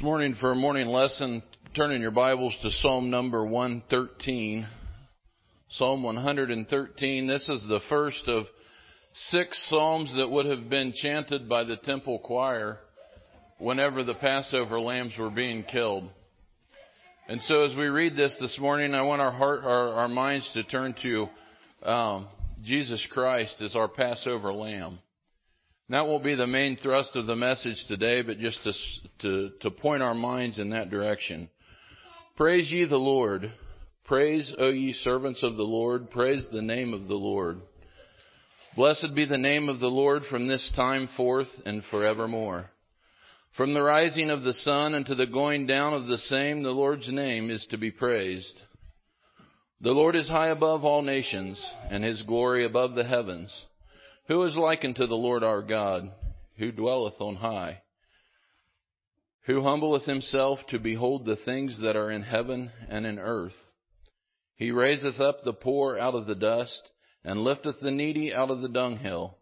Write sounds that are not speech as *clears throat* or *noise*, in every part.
This morning for a morning lesson, turn in your Bibles to Psalm number 113. Psalm 113. This is the first of six psalms that would have been chanted by the temple choir whenever the Passover lambs were being killed. And so as we read this this morning, I want our heart, our, our minds to turn to um, Jesus Christ as our Passover lamb. That will be the main thrust of the message today, but just to, to, to point our minds in that direction. Praise ye the Lord. Praise, O ye servants of the Lord. Praise the name of the Lord. Blessed be the name of the Lord from this time forth and forevermore. From the rising of the sun unto the going down of the same, the Lord's name is to be praised. The Lord is high above all nations, and his glory above the heavens. Who is like unto the Lord our God, who dwelleth on high, who humbleth himself to behold the things that are in heaven and in earth? He raiseth up the poor out of the dust, and lifteth the needy out of the dunghill,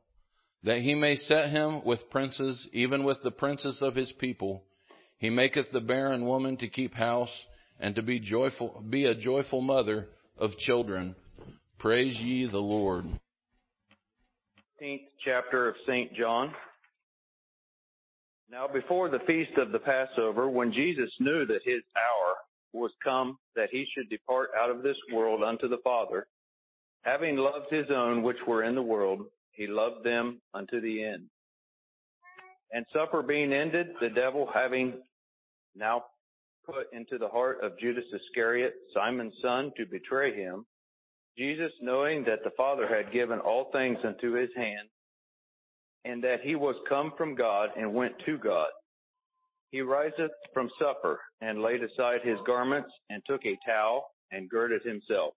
that he may set him with princes, even with the princes of his people. He maketh the barren woman to keep house, and to be joyful, be a joyful mother of children. Praise ye the Lord. 15th chapter of St. John. Now before the feast of the Passover, when Jesus knew that his hour was come that he should depart out of this world unto the Father, having loved his own which were in the world, he loved them unto the end. And supper being ended, the devil having now put into the heart of Judas Iscariot, Simon's son, to betray him, Jesus, knowing that the Father had given all things into his hand, and that he was come from God and went to God, he riseth from supper and laid aside his garments and took a towel and girded himself.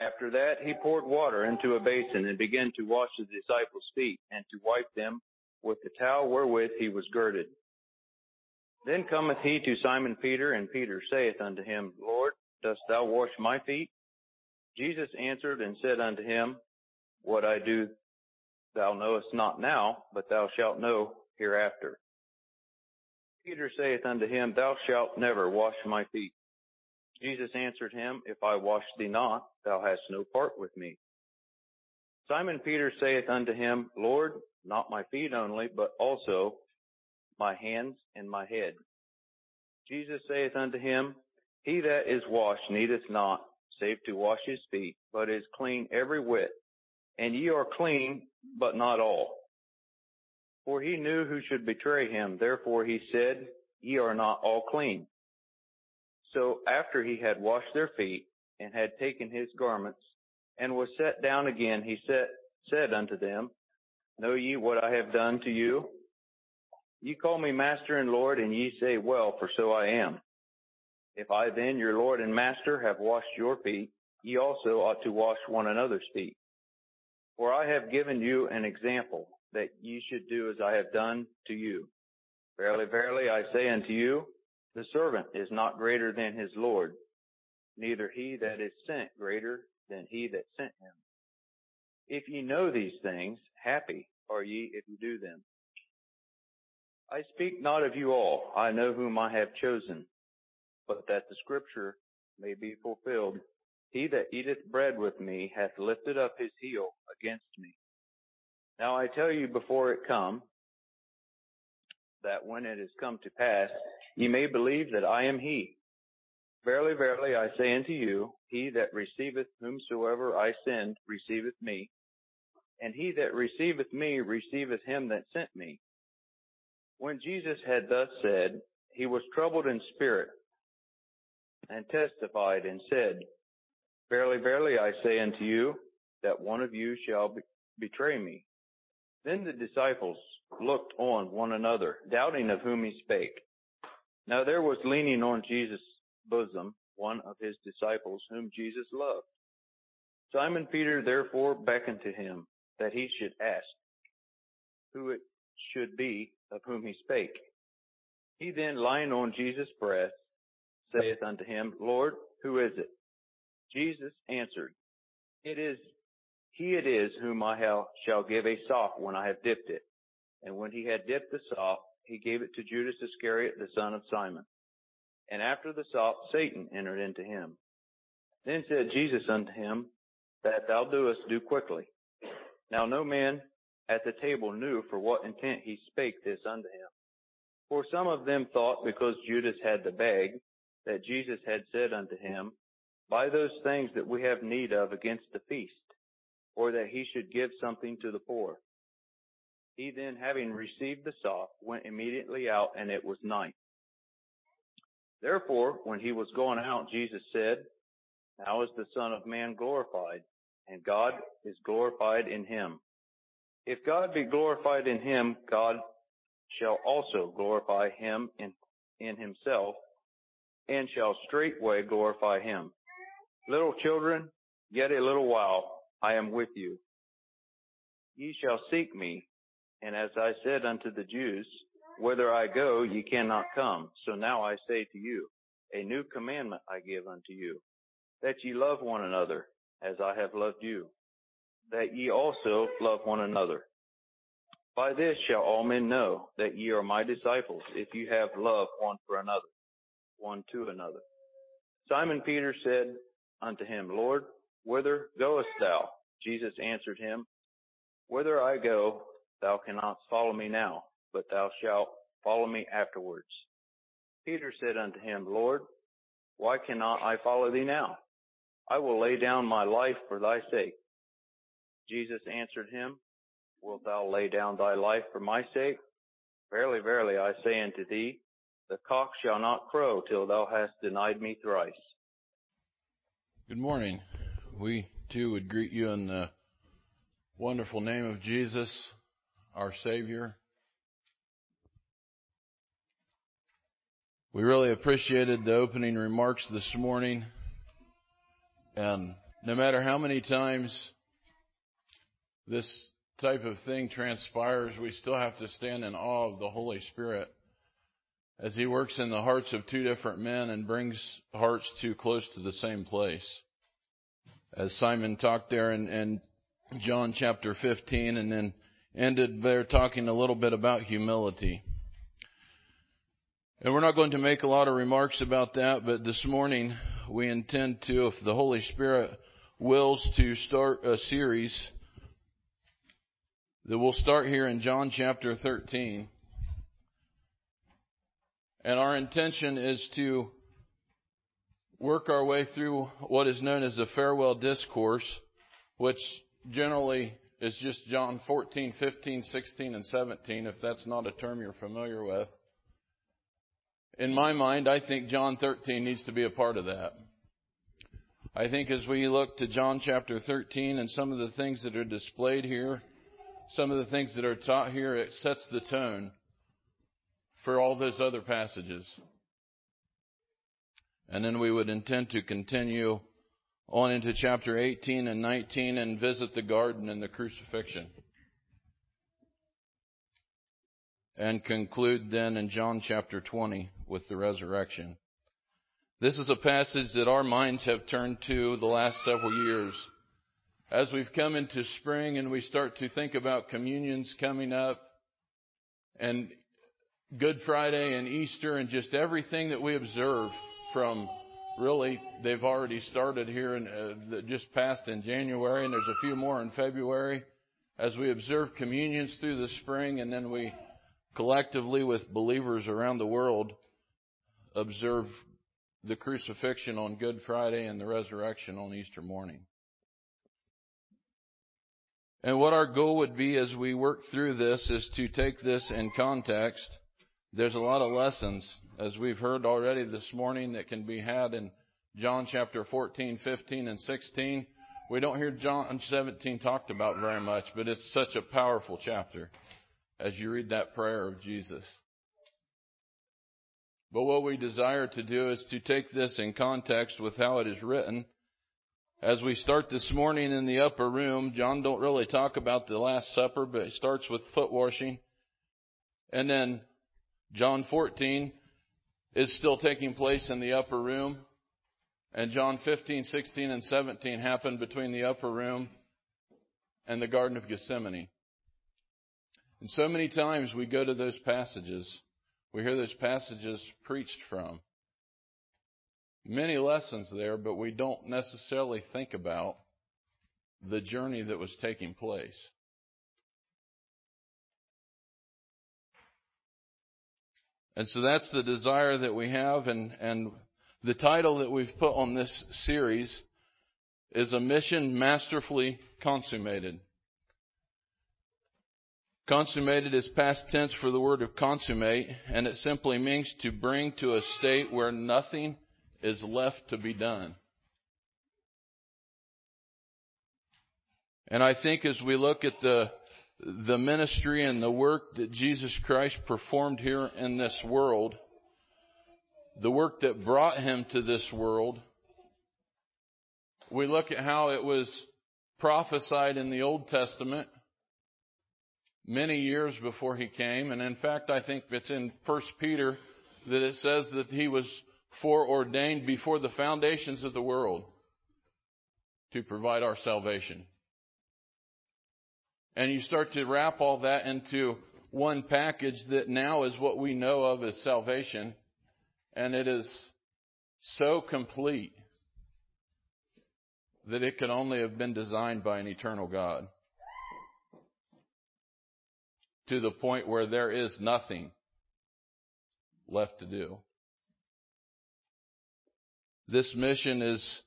After that, he poured water into a basin and began to wash the disciples' feet and to wipe them with the towel wherewith he was girded. Then cometh he to Simon Peter, and Peter saith unto him, Lord, dost thou wash my feet? Jesus answered and said unto him, What I do thou knowest not now, but thou shalt know hereafter. Peter saith unto him, Thou shalt never wash my feet. Jesus answered him, If I wash thee not, thou hast no part with me. Simon Peter saith unto him, Lord, not my feet only, but also my hands and my head. Jesus saith unto him, He that is washed needeth not save to wash his feet, but is clean every whit. And ye are clean, but not all. For he knew who should betray him. Therefore he said, Ye are not all clean. So after he had washed their feet, and had taken his garments, and was set down again, he said, said unto them, Know ye what I have done to you? Ye call me Master and Lord, and ye say, Well, for so I am. If I then, your Lord and Master, have washed your feet, ye also ought to wash one another's feet. For I have given you an example, that ye should do as I have done to you. Verily, verily, I say unto you, the servant is not greater than his Lord, neither he that is sent greater than he that sent him. If ye know these things, happy are ye if ye do them. I speak not of you all, I know whom I have chosen but that the scripture may be fulfilled. He that eateth bread with me hath lifted up his heel against me. Now I tell you before it come, that when it is come to pass, ye may believe that I am he. Verily, verily, I say unto you, he that receiveth whomsoever I send receiveth me, and he that receiveth me receiveth him that sent me. When Jesus had thus said, he was troubled in spirit and testified and said, Verily, verily, I say unto you, that one of you shall be- betray me. Then the disciples looked on one another, doubting of whom he spake. Now there was leaning on Jesus' bosom one of his disciples whom Jesus loved. Simon Peter therefore beckoned to him that he should ask who it should be of whom he spake. He then lying on Jesus' breast saith unto him, Lord, who is it? Jesus answered, It is he it is whom I shall give a sop when I have dipped it. And when he had dipped the sop, he gave it to Judas Iscariot, the son of Simon. And after the sop, Satan entered into him. Then said Jesus unto him, That thou doest, do quickly. Now no man at the table knew for what intent he spake this unto him. For some of them thought, because Judas had the bag, that Jesus had said unto him, Buy those things that we have need of against the feast, or that he should give something to the poor. He then, having received the sop, went immediately out, and it was night. Therefore, when he was going out, Jesus said, Now is the Son of Man glorified, and God is glorified in him. If God be glorified in him, God shall also glorify him in, in himself, and shall straightway glorify him. Little children, yet a little while I am with you. Ye shall seek me, and as I said unto the Jews, whither I go, ye cannot come. So now I say to you, a new commandment I give unto you, that ye love one another, as I have loved you, that ye also love one another. By this shall all men know that ye are my disciples, if you have love one for another, one to another. Simon Peter said unto him, Lord, whither goest thou? Jesus answered him, Whither I go, thou cannot follow me now, but thou shalt follow me afterwards. Peter said unto him, Lord, why cannot I follow thee now? I will lay down my life for thy sake. Jesus answered him, Wilt thou lay down thy life for my sake? Verily, verily, I say unto thee, the cock shall not crow till thou hast denied me thrice. Good morning. We too would greet you in the wonderful name of Jesus, our Savior. We really appreciated the opening remarks this morning. And no matter how many times this type of thing transpires, we still have to stand in awe of the Holy Spirit as He works in the hearts of two different men and brings hearts too close to the same place. As Simon talked there in, in John chapter 15 and then ended there talking a little bit about humility. And we're not going to make a lot of remarks about that, but this morning we intend to, if the Holy Spirit wills, to start a series that will start here in John chapter 13. And our intention is to work our way through what is known as the farewell discourse, which generally is just John 14, 15, 16, and 17, if that's not a term you're familiar with. In my mind, I think John 13 needs to be a part of that. I think as we look to John chapter 13 and some of the things that are displayed here, some of the things that are taught here, it sets the tone for all those other passages. And then we would intend to continue on into chapter 18 and 19 and visit the garden and the crucifixion. And conclude then in John chapter 20 with the resurrection. This is a passage that our minds have turned to the last several years. As we've come into spring and we start to think about communions coming up and Good Friday and Easter and just everything that we observe from really they've already started here and uh, just passed in January and there's a few more in February as we observe communions through the spring and then we collectively with believers around the world observe the crucifixion on Good Friday and the resurrection on Easter morning. And what our goal would be as we work through this is to take this in context. There's a lot of lessons, as we've heard already this morning, that can be had in John chapter 14, 15, and 16. We don't hear John 17 talked about very much, but it's such a powerful chapter as you read that prayer of Jesus. But what we desire to do is to take this in context with how it is written. As we start this morning in the upper room, John don't really talk about the Last Supper, but it starts with foot washing. And then John 14 is still taking place in the upper room. And John 15, 16, and 17 happen between the upper room and the Garden of Gethsemane. And so many times we go to those passages, we hear those passages preached from. Many lessons there, but we don't necessarily think about the journey that was taking place. And so that's the desire that we have and, and the title that we've put on this series is a mission masterfully consummated. Consummated is past tense for the word of consummate, and it simply means to bring to a state where nothing is left to be done. And I think as we look at the, the ministry and the work that Jesus Christ performed here in this world, the work that brought him to this world, we look at how it was prophesied in the Old Testament many years before he came. And in fact, I think it's in 1 Peter that it says that he was foreordained before the foundations of the world to provide our salvation. And you start to wrap all that into one package that now is what we know of as salvation. And it is so complete that it could only have been designed by an eternal God to the point where there is nothing left to do. This mission is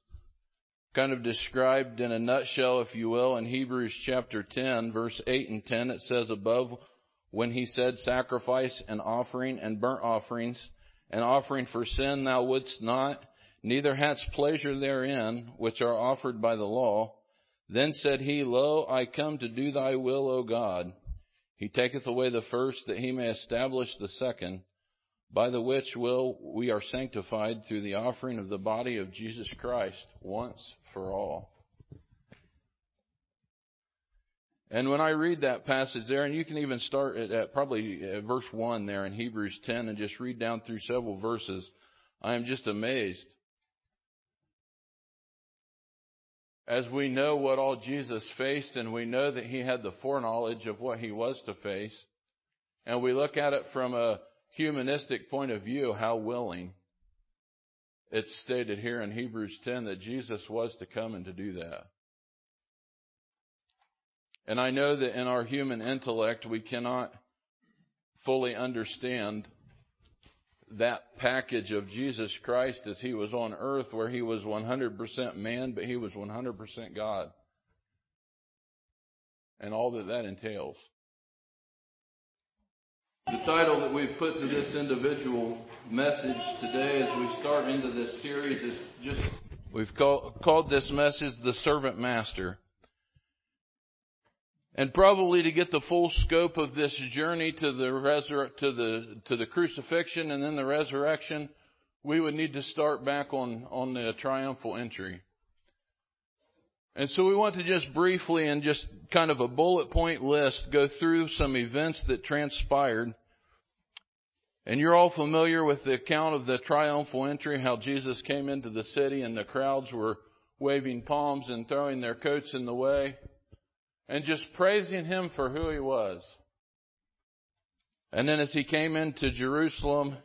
kind of described in a nutshell, if you will, in Hebrews chapter 10, verse 8 and 10. It says above, when he said, Sacrifice and offering and burnt offerings, and offering for sin thou wouldst not, neither hadst pleasure therein, which are offered by the law. Then said he, Lo, I come to do thy will, O God. He taketh away the first that he may establish the second, by the which will we are sanctified through the offering of the body of Jesus Christ once for all. And when I read that passage there, and you can even start at, at probably at verse 1 there in Hebrews 10 and just read down through several verses, I am just amazed as we know what all Jesus faced and we know that he had the foreknowledge of what he was to face, and we look at it from a humanistic point of view, how willing it's stated here in Hebrews 10 that Jesus was to come and to do that. And I know that in our human intellect we cannot fully understand that package of Jesus Christ as he was on earth where he was 100% man, but he was 100% God. And all that that entails. The title that we've put to this individual message today as we start into this series is just, we've call, called this message the servant master. And probably to get the full scope of this journey to the resur- to the to the crucifixion and then the resurrection, we would need to start back on on the triumphal entry. And so we want to just briefly and just kind of a bullet point list go through some events that transpired. And you're all familiar with the account of the triumphal entry, how Jesus came into the city and the crowds were waving palms and throwing their coats in the way and just praising him for who he was. And then as he came into Jerusalem,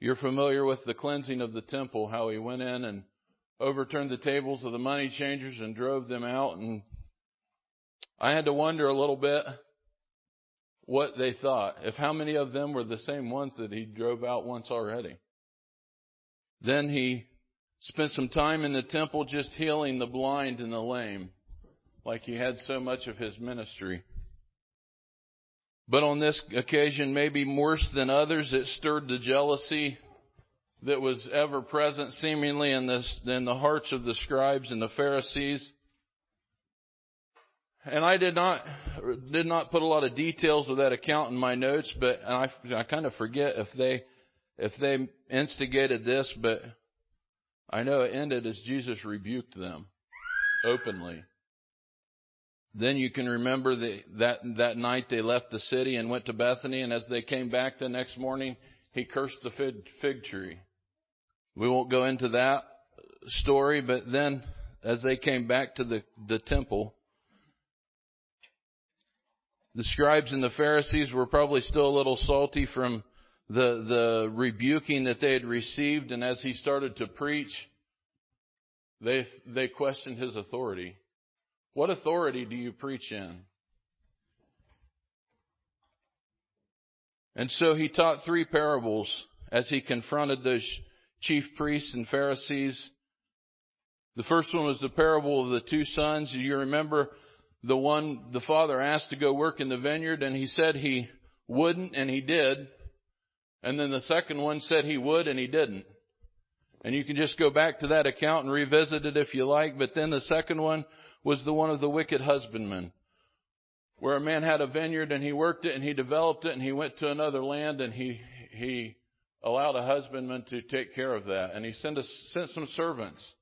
you're familiar with the cleansing of the temple, how he went in and overturned the tables of the money changers and drove them out. And I had to wonder a little bit what they thought, if how many of them were the same ones that he drove out once already. Then he spent some time in the temple just healing the blind and the lame like he had so much of his ministry. But on this occasion, maybe worse than others, it stirred the jealousy that was ever present seemingly in, this, in the hearts of the scribes and the Pharisees. And I did not did not put a lot of details of that account in my notes, but I, I kind of forget if they if they instigated this, but I know it ended as Jesus rebuked them openly. Then you can remember that, that that night they left the city and went to Bethany, and as they came back the next morning, he cursed the fig, fig tree. We won't go into that story, but then as they came back to the, the temple, The scribes and the Pharisees were probably still a little salty from the, the rebuking that they had received, and as he started to preach, they, they questioned his authority. What authority do you preach in? And so he taught three parables as he confronted those chief priests and Pharisees. The first one was the parable of the two sons. You remember the one the father asked to go work in the vineyard and he said he wouldn't and he did. And then the second one said he would and he didn't. And you can just go back to that account and revisit it if you like. But then the second one was the one of the wicked husbandman, where a man had a vineyard and he worked it and he developed it and he went to another land and he, he allowed a husbandman to take care of that. And he sent, a, sent some servants.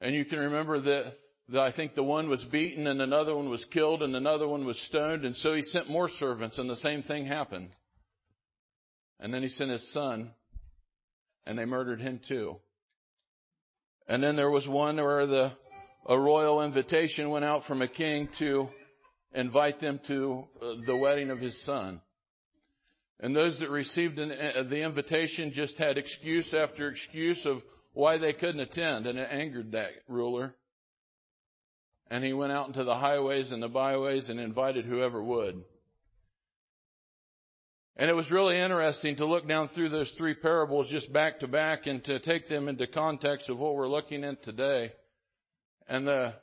And you can remember that, that I think the one was beaten and another one was killed and another one was stoned. And so he sent more servants and the same thing happened. And then he sent his son and they murdered him too. And then there was one where the, a royal invitation went out from a king to invite them to uh, the wedding of his son. And those that received uh, the invitation just had excuse after excuse of why they couldn't attend, and it angered that ruler. And he went out into the highways and the byways and invited whoever would. And it was really interesting to look down through those three parables just back to back and to take them into context of what we're looking at today. And the,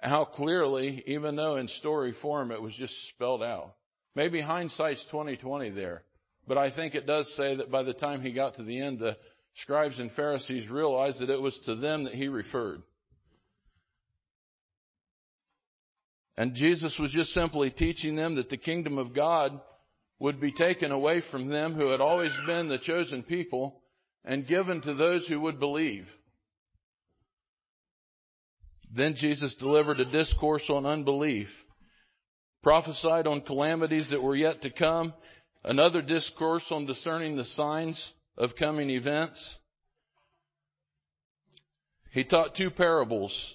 how clearly, even though in story form it was just spelled out. Maybe hindsight's 2020 there. But I think it does say that by the time he got to the end, the scribes and Pharisees realized that it was to them that he referred. And Jesus was just simply teaching them that the kingdom of God would be taken away from them who had always been the chosen people and given to those who would believe. Then Jesus delivered a discourse on unbelief, prophesied on calamities that were yet to come, another discourse on discerning the signs of coming events. He taught two parables,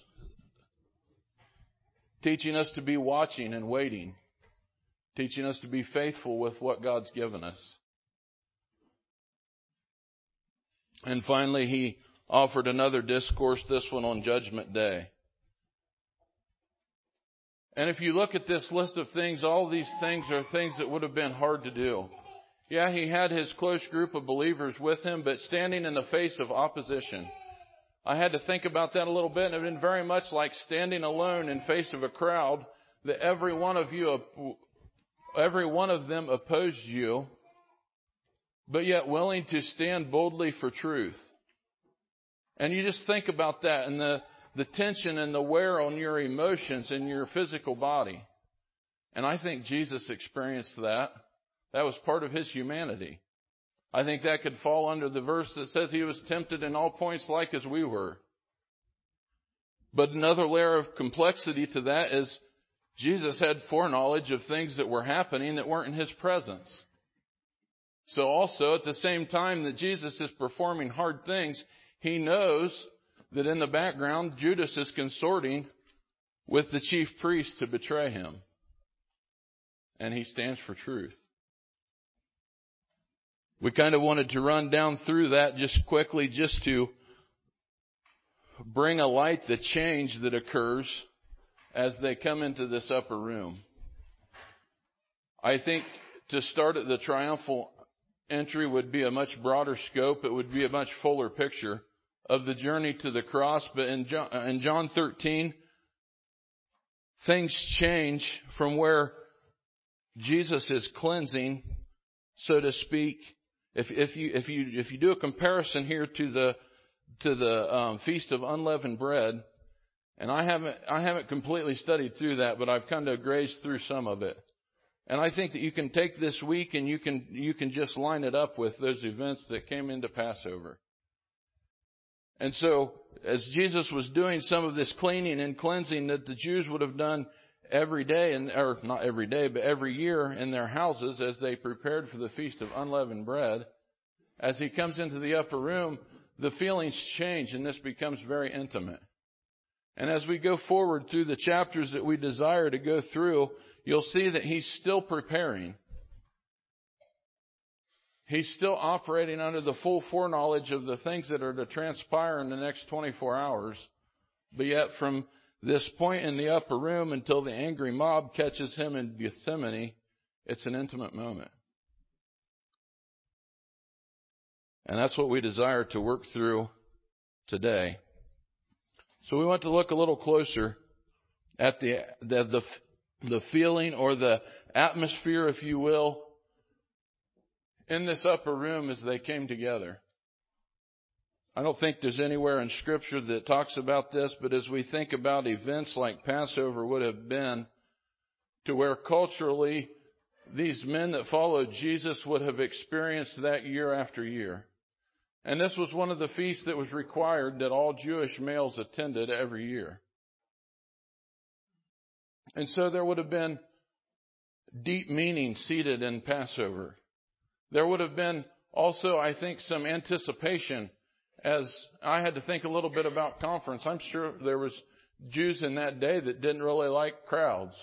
teaching us to be watching and waiting teaching us to be faithful with what God's given us. And finally, he offered another discourse, this one on Judgment Day. And if you look at this list of things, all these things are things that would have been hard to do. Yeah, he had his close group of believers with him, but standing in the face of opposition. I had to think about that a little bit, and it would been very much like standing alone in face of a crowd that every one of you every one of them opposed you, but yet willing to stand boldly for truth. And you just think about that and the, the tension and the wear on your emotions and your physical body. And I think Jesus experienced that. That was part of his humanity. I think that could fall under the verse that says he was tempted in all points like as we were. But another layer of complexity to that is Jesus had foreknowledge of things that were happening that weren't in his presence. So also at the same time that Jesus is performing hard things, he knows that in the background Judas is consorting with the chief priest to betray him. And he stands for truth. We kind of wanted to run down through that just quickly just to bring a light the change that occurs as they come into this upper room. I think to start at the triumphal entry would be a much broader scope. It would be a much fuller picture of the journey to the cross. But in John, in John 13, things change from where Jesus is cleansing, so to speak. If, if you if you if you do a comparison here to the to the um, feast of unleavened bread, and I haven't, I haven't completely studied through that, but I've kind of grazed through some of it. And I think that you can take this week and you can, you can just line it up with those events that came into Passover. And so, as Jesus was doing some of this cleaning and cleansing that the Jews would have done every day, and, or not every day, but every year in their houses as they prepared for the Feast of Unleavened Bread, as he comes into the upper room, the feelings change and this becomes very intimate. And as we go forward through the chapters that we desire to go through, you'll see that he's still preparing. He's still operating under the full foreknowledge of the things that are to transpire in the next 24 hours. But yet from this point in the upper room until the angry mob catches him in Gethsemane, it's an intimate moment. And that's what we desire to work through today. So we want to look a little closer at the, the, the, the feeling or the atmosphere, if you will, in this upper room as they came together. I don't think there's anywhere in scripture that talks about this, but as we think about events like Passover would have been, to where culturally these men that followed Jesus would have experienced that year after year. And this was one of the feasts that was required that all Jewish males attended every year. And so there would have been deep meaning seated in Passover. There would have been also, I think, some anticipation as I had to think a little bit about conference. I'm sure there was Jews in that day that didn't really like crowds.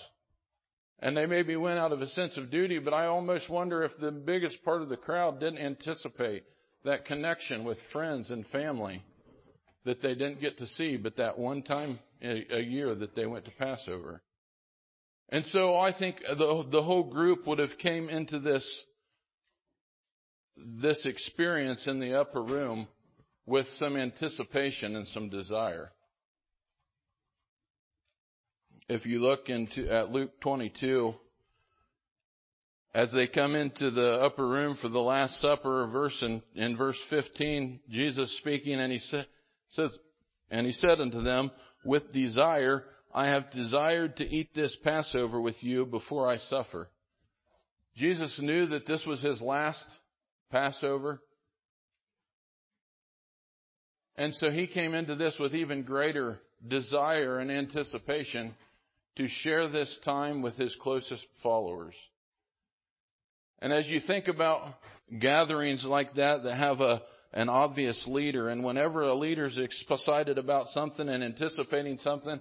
And they maybe went out of a sense of duty, but I almost wonder if the biggest part of the crowd didn't anticipate that connection with friends and family that they didn't get to see, but that one time a, year that they went to Passover. And so I think the, the whole group would have came into this, this experience in the upper room with some anticipation and some desire. If you look into at Luke 22, as they come into the upper room for the Last Supper, verse in, in verse 15, Jesus speaking, and he sa- says, and he said unto them, with desire, I have desired to eat this Passover with you before I suffer. Jesus knew that this was his last Passover. And so he came into this with even greater desire and anticipation to share this time with his closest followers. And as you think about gatherings like that that have a, an obvious leader, and whenever a leader is excited about something and anticipating something,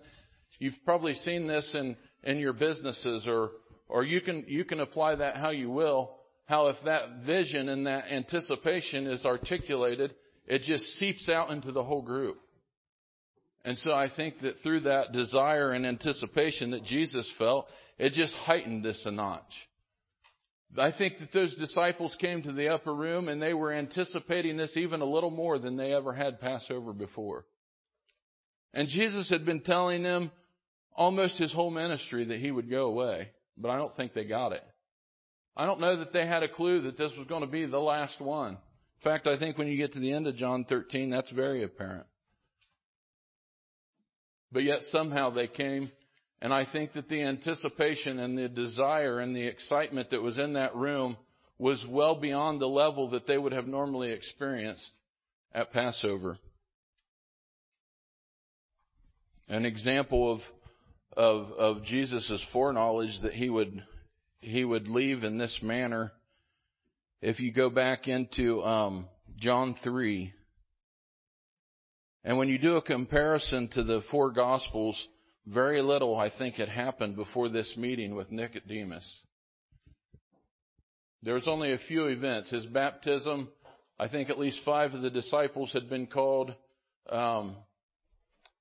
you've probably seen this in, in your businesses or, or you can, you can apply that how you will. How if that vision and that anticipation is articulated, it just seeps out into the whole group. And so I think that through that desire and anticipation that Jesus felt, it just heightened this a notch. I think that those disciples came to the upper room and they were anticipating this even a little more than they ever had Passover before. And Jesus had been telling them almost his whole ministry that he would go away, but I don't think they got it. I don't know that they had a clue that this was going to be the last one. In fact, I think when you get to the end of John 13, that's very apparent. But yet somehow they came and I think that the anticipation and the desire and the excitement that was in that room was well beyond the level that they would have normally experienced at Passover. An example of of, of Jesus' foreknowledge that he would he would leave in this manner. If you go back into um, John three, and when you do a comparison to the four Gospels, very little, I think, had happened before this meeting with Nicodemus. There was only a few events. His baptism, I think at least five of the disciples had been called. Um,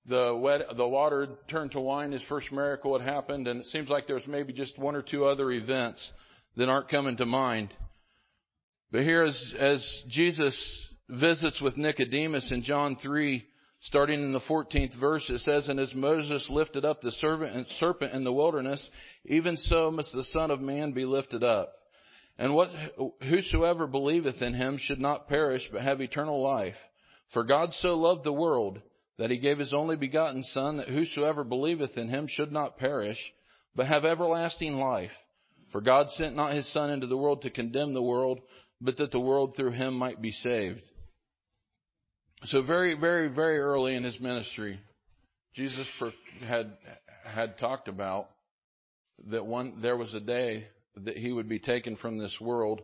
the, wet, the water turned to wine, his first miracle had happened, and it seems like there's maybe just one or two other events that aren't coming to mind. But here, as, as Jesus visits with Nicodemus in John 3, Starting in the 14th verse, it says, And as Moses lifted up the serpent in the wilderness, even so must the Son of Man be lifted up. And what, whosoever believeth in him should not perish, but have eternal life. For God so loved the world, that he gave his only begotten Son, that whosoever believeth in him should not perish, but have everlasting life. For God sent not his Son into the world to condemn the world, but that the world through him might be saved. So very, very, very early in his ministry, Jesus had had talked about that one there was a day that he would be taken from this world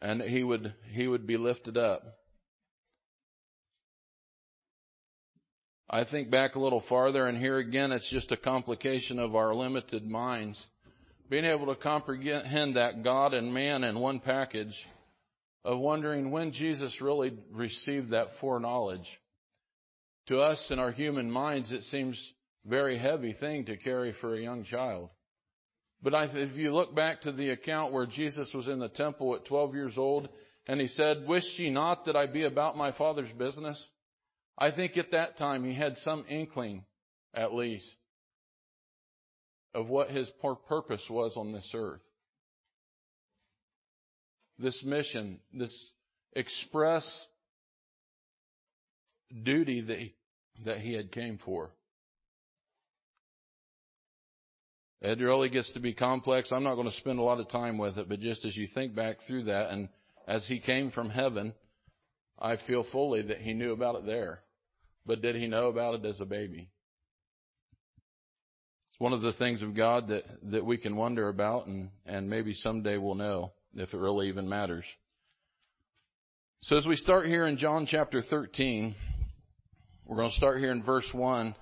and he would he would be lifted up. I think back a little farther, and here again, it's just a complication of our limited minds. Being able to comprehend that God and man in one package, of wondering when Jesus really received that foreknowledge. To us in our human minds, it seems very heavy thing to carry for a young child. But if you look back to the account where Jesus was in the temple at 12 years old and he said, Wish ye not that I be about my Father's business? I think at that time he had some inkling, at least, of what his purpose was on this earth. This mission, this express duty that he, that he had came for. It really gets to be complex. I'm not going to spend a lot of time with it, but just as you think back through that, and as he came from heaven, I feel fully that he knew about it there. But did he know about it as a baby? It's one of the things of God that, that we can wonder about, and, and maybe someday we'll know if it really even matters. So as we start here in John chapter 13, we're going to start here in verse 1. I'm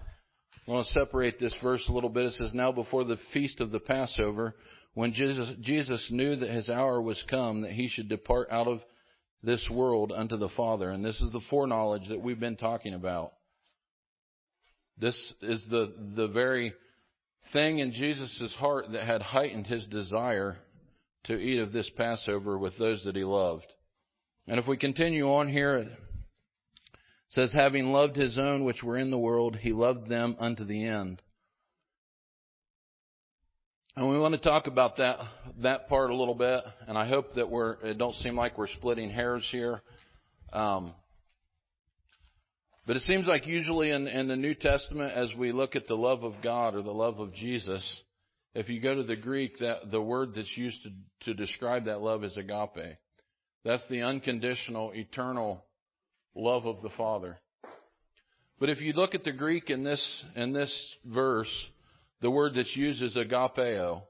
going to separate this verse a little bit. It says, Now before the feast of the Passover, when Jesus, Jesus knew that his hour was come, that he should depart out of this world unto the Father. And this is the foreknowledge that we've been talking about. This is the, the very thing in Jesus' heart that had heightened his desire to eat of this Passover with those that he loved. And if we continue on here, it says, having loved his own which were in the world, he loved them unto the end. And we want to talk about that that part a little bit, and I hope that we're it don't seem like we're splitting hairs here. Um, but it seems like usually in, in the New Testament, as we look at the love of God or the love of Jesus, if you go to the Greek, that the word that's used to, to describe that love is agape. That's the unconditional, eternal love of the Father. But if you look at the Greek in this, in this verse, the word that's used is agapeo.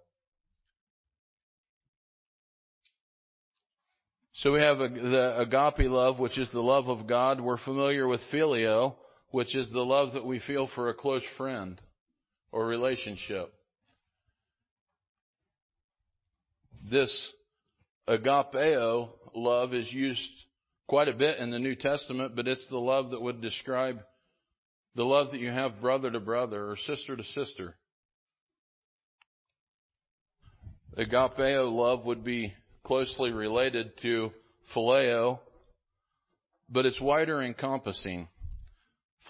So we have the agape love, which is the love of God. We're familiar with phileo, which is the love that we feel for a close friend or relationship. This agapeo love is used quite a bit in the New Testament, but it's the love that would describe the love that you have brother to brother or sister to sister. Agapeo love would be closely related to phileo, but it's wider encompassing.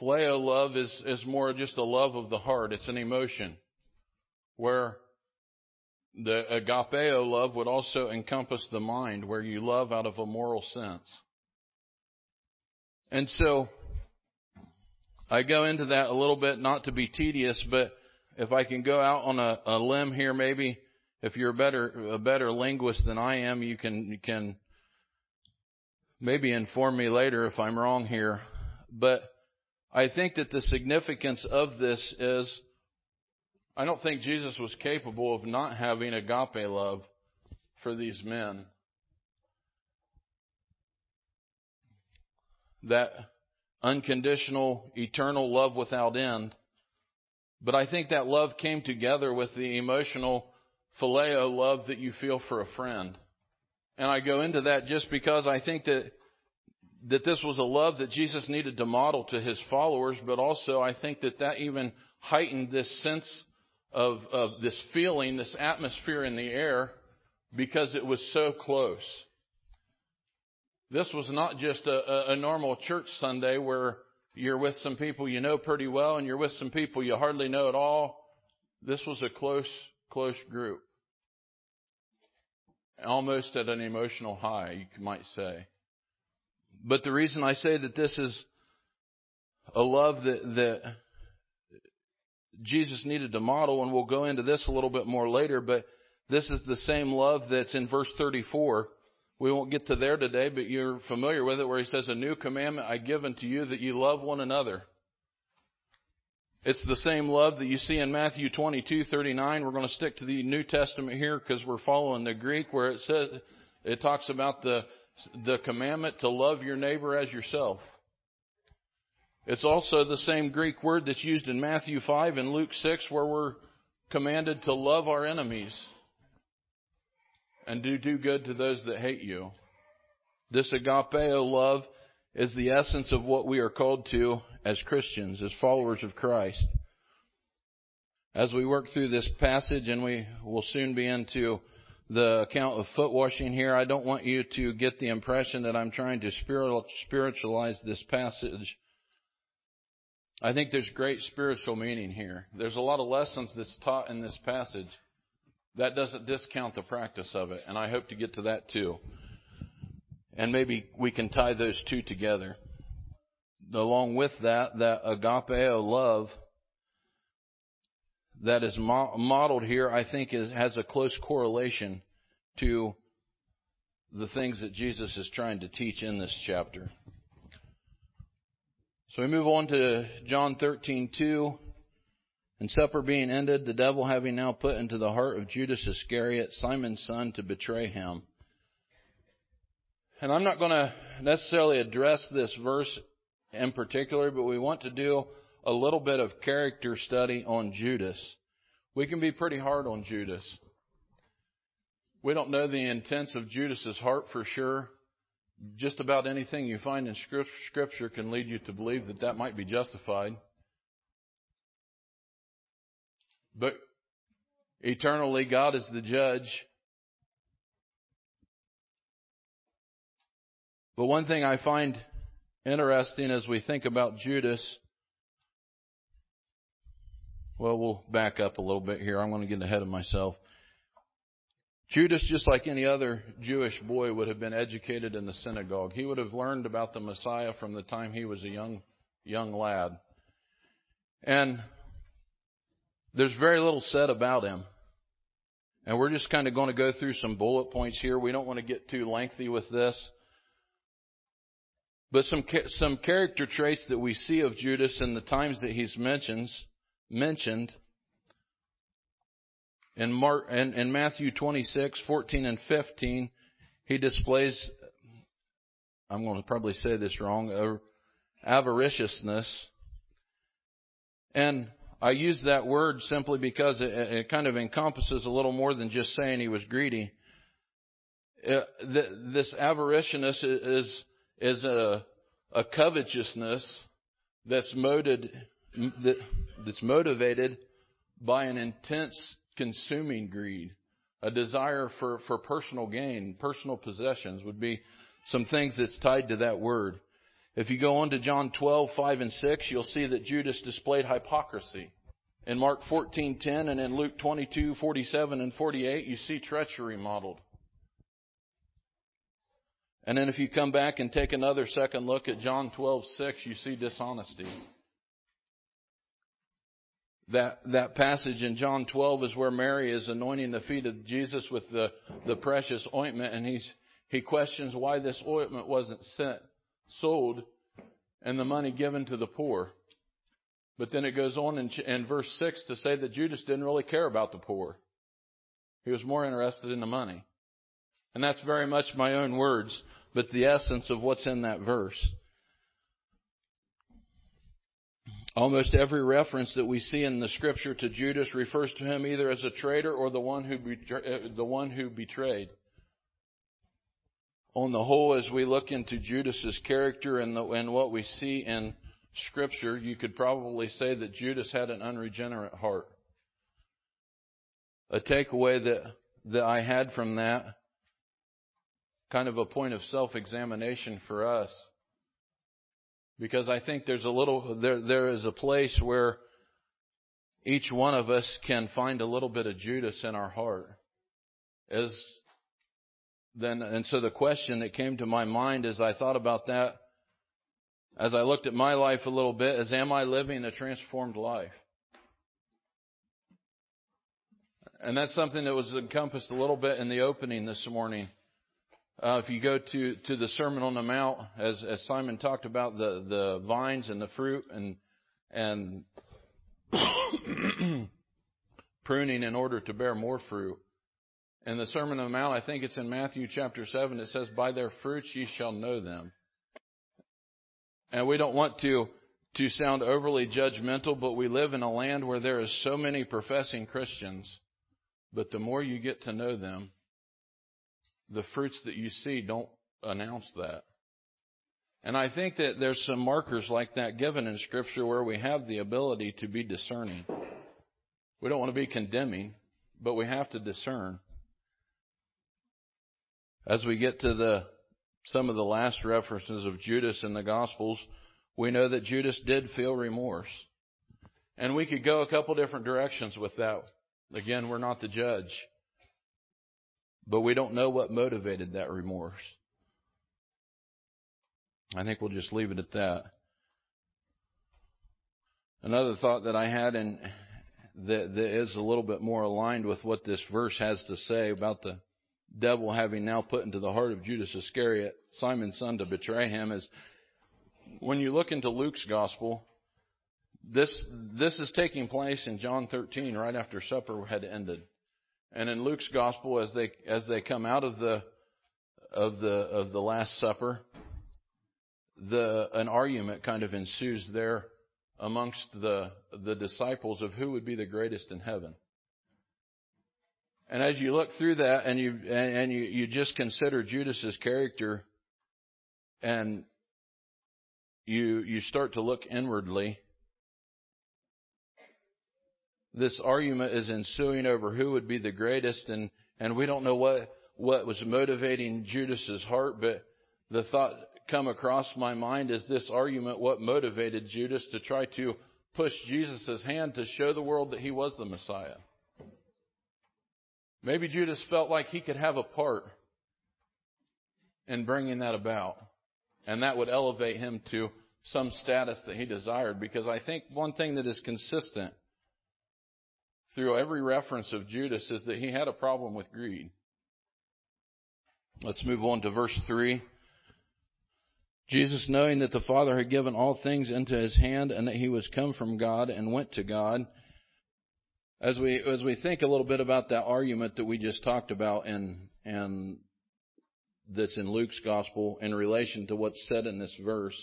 Phileo love is, is more just a love of the heart. It's an emotion. Where the agapeo love would also encompass the mind, where you love out of a moral sense. And so, I go into that a little bit, not to be tedious, but if I can go out on a, a limb here, maybe if you're a better a better linguist than I am, you can you can maybe inform me later if I'm wrong here. But I think that the significance of this is I don't think Jesus was capable of not having agape love for these men. That unconditional, eternal love without end. But I think that love came together with the emotional phileo love that you feel for a friend. And I go into that just because I think that that this was a love that Jesus needed to model to his followers, but also I think that that even heightened this sense of, of this feeling, this atmosphere in the air, because it was so close. This was not just a, a normal church Sunday where you're with some people you know pretty well and you're with some people you hardly know at all. This was a close, close group almost at an emotional high, you might say. But the reason I say that this is a love that, that Jesus needed to model, and we'll go into this a little bit more later, but this is the same love that's in verse 34. We won't get to there today, but you're familiar with it where he says, A new commandment I give unto you that you love one another. It's the same love that you see in Matthew 22:39. We're going to stick to the New Testament here because we're following the Greek where it says it talks about the the commandment to love your neighbor as yourself. It's also the same Greek word that's used in Matthew 5 and Luke 6 where we're commanded to love our enemies and do do good to those that hate you. This agapeo love is the essence of what we are called to as Christians, as followers of Christ. As we work through this passage and we will soon be into the account of foot washing here, I don't want you to get the impression that I'm trying to spiritualize this passage I think there's great spiritual meaning here. There's a lot of lessons that's taught in this passage. That doesn't discount the practice of it, and I hope to get to that too. And maybe we can tie those two together. Along with that, that agapeo love that is modeled here, I think is, has a close correlation to the things that Jesus is trying to teach in this chapter. So we move on to John 13:2. And supper being ended, the devil having now put into the heart of Judas Iscariot, Simon's son, to betray him. And I'm not going to necessarily address this verse in particular, but we want to do a little bit of character study on Judas. We can be pretty hard on Judas. We don't know the intents of Judas's heart for sure just about anything you find in Scripture can lead you to believe that that might be justified. But eternally, God is the judge. But one thing I find interesting as we think about Judas, well, we'll back up a little bit here. I'm going to get ahead of myself. Judas, just like any other Jewish boy, would have been educated in the synagogue. He would have learned about the Messiah from the time he was a young, young lad. And there's very little said about him. And we're just kind of going to go through some bullet points here. We don't want to get too lengthy with this. But some, some character traits that we see of Judas in the times that he's mentions, mentioned in, Mark, in, in Matthew 26, 14 and 15, he displays, I'm going to probably say this wrong, avariciousness. And I use that word simply because it, it, kind of encompasses a little more than just saying he was greedy. It, uh, this avariciousness is, is a, a covetousness that's motivated, that's motivated by an intense consuming greed, a desire for, for personal gain, personal possessions would be some things that's tied to that word. If you go on to John 12, 5 and 6, you'll see that Judas displayed hypocrisy. In Mark 14:10 and in Luke 22:47 and 48, you see treachery modeled. And then if you come back and take another second look at John 12:6, you see dishonesty that, that passage in John 12 is where Mary is anointing the feet of Jesus with the, the precious ointment, and he's, he questions why this ointment wasn't sent, sold, and the money given to the poor. But then it goes on in, in verse 6 to say that Judas didn't really care about the poor. He was more interested in the money. And that's very much my own words, but the essence of what's in that verse. Almost every reference that we see in the scripture to Judas refers to him either as a traitor or the one who, betray, uh, the one who betrayed. On the whole, as we look into Judas's character and, the, and what we see in scripture, you could probably say that Judas had an unregenerate heart. A takeaway that, that I had from that, kind of a point of self-examination for us, because I think there's a little there there is a place where each one of us can find a little bit of Judas in our heart. As then and so the question that came to my mind as I thought about that as I looked at my life a little bit is am I living a transformed life? And that's something that was encompassed a little bit in the opening this morning. Uh, if you go to, to the Sermon on the Mount, as, as Simon talked about the, the vines and the fruit and, and *coughs* pruning in order to bear more fruit. In the Sermon on the Mount, I think it's in Matthew chapter 7, it says, By their fruits ye shall know them. And we don't want to, to sound overly judgmental, but we live in a land where there is so many professing Christians, but the more you get to know them, the fruits that you see don't announce that. And I think that there's some markers like that given in Scripture where we have the ability to be discerning. We don't want to be condemning, but we have to discern. As we get to the some of the last references of Judas in the Gospels, we know that Judas did feel remorse. And we could go a couple different directions with that. Again, we're not the judge. But we don't know what motivated that remorse. I think we'll just leave it at that. Another thought that I had, and that, that is a little bit more aligned with what this verse has to say about the devil having now put into the heart of Judas Iscariot, Simon's son, to betray him, is when you look into Luke's gospel, this this is taking place in John 13, right after supper had ended. And in Luke's gospel, as they as they come out of the of the of the Last Supper, the an argument kind of ensues there amongst the the disciples of who would be the greatest in heaven. And as you look through that and you and you, you just consider Judas's character and you you start to look inwardly this argument is ensuing over who would be the greatest and and we don't know what what was motivating Judas's heart but the thought come across my mind is this argument what motivated Judas to try to push Jesus' hand to show the world that he was the Messiah. Maybe Judas felt like he could have a part in bringing that about. And that would elevate him to some status that he desired. Because I think one thing that is consistent through every reference of Judas is that he had a problem with greed. Let's move on to verse 3. Jesus, knowing that the Father had given all things into his hand and that he was come from God and went to God, as we as we think a little bit about that argument that we just talked about and and that's in Luke's gospel in relation to what's said in this verse,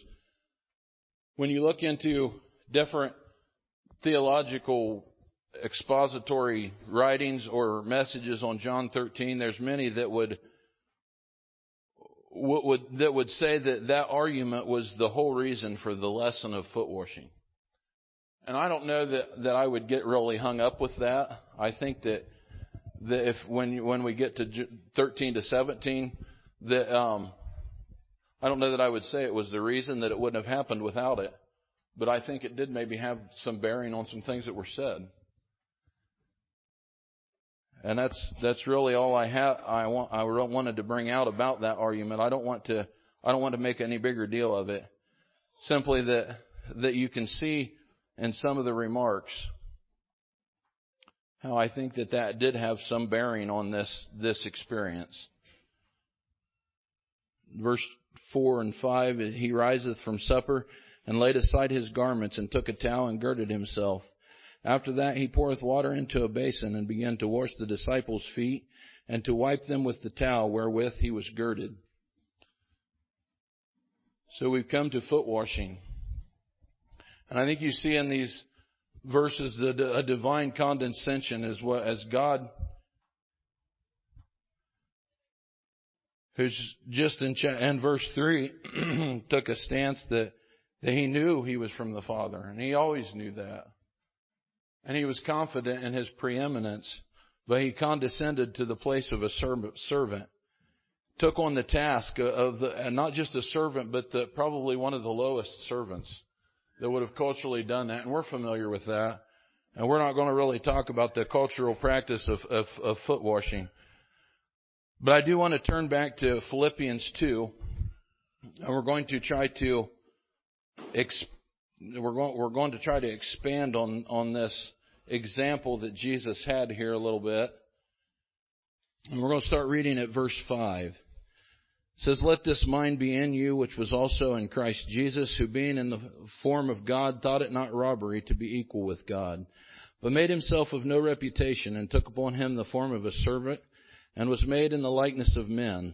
when you look into different theological expository writings or messages on John 13, there's many that would would, that would say that that argument was the whole reason for the lesson of foot washing. And I don't know that, that I would get really hung up with that. I think that, that if when when we get to 13 to 17, that um, I don't know that I would say it was the reason that it wouldn't have happened without it, but I think it did maybe have some bearing on some things that were said. And that's that's really all I have. I want I wanted to bring out about that argument. I don't want to I don't want to make any bigger deal of it. Simply that that you can see in some of the remarks how I think that that did have some bearing on this this experience. Verse four and five: He riseth from supper and laid aside his garments and took a towel and girded himself. After that, he poureth water into a basin and began to wash the disciples' feet and to wipe them with the towel wherewith he was girded. So we've come to foot washing. And I think you see in these verses that a divine condescension is what, as God, who's just in, in verse 3, *clears throat* took a stance that, that he knew he was from the Father. And he always knew that and he was confident in his preeminence, but he condescended to the place of a servant, took on the task of the, and not just a servant, but the, probably one of the lowest servants that would have culturally done that, and we're familiar with that. And we're not going to really talk about the cultural practice of, of, of foot washing. But I do want to turn back to Philippians 2, and we're going to try to exp- we're going, we're going to try to expand on, on this example that Jesus had here a little bit. And we're going to start reading at verse 5. It says, Let this mind be in you, which was also in Christ Jesus, who being in the form of God, thought it not robbery to be equal with God, but made himself of no reputation, and took upon him the form of a servant, and was made in the likeness of men.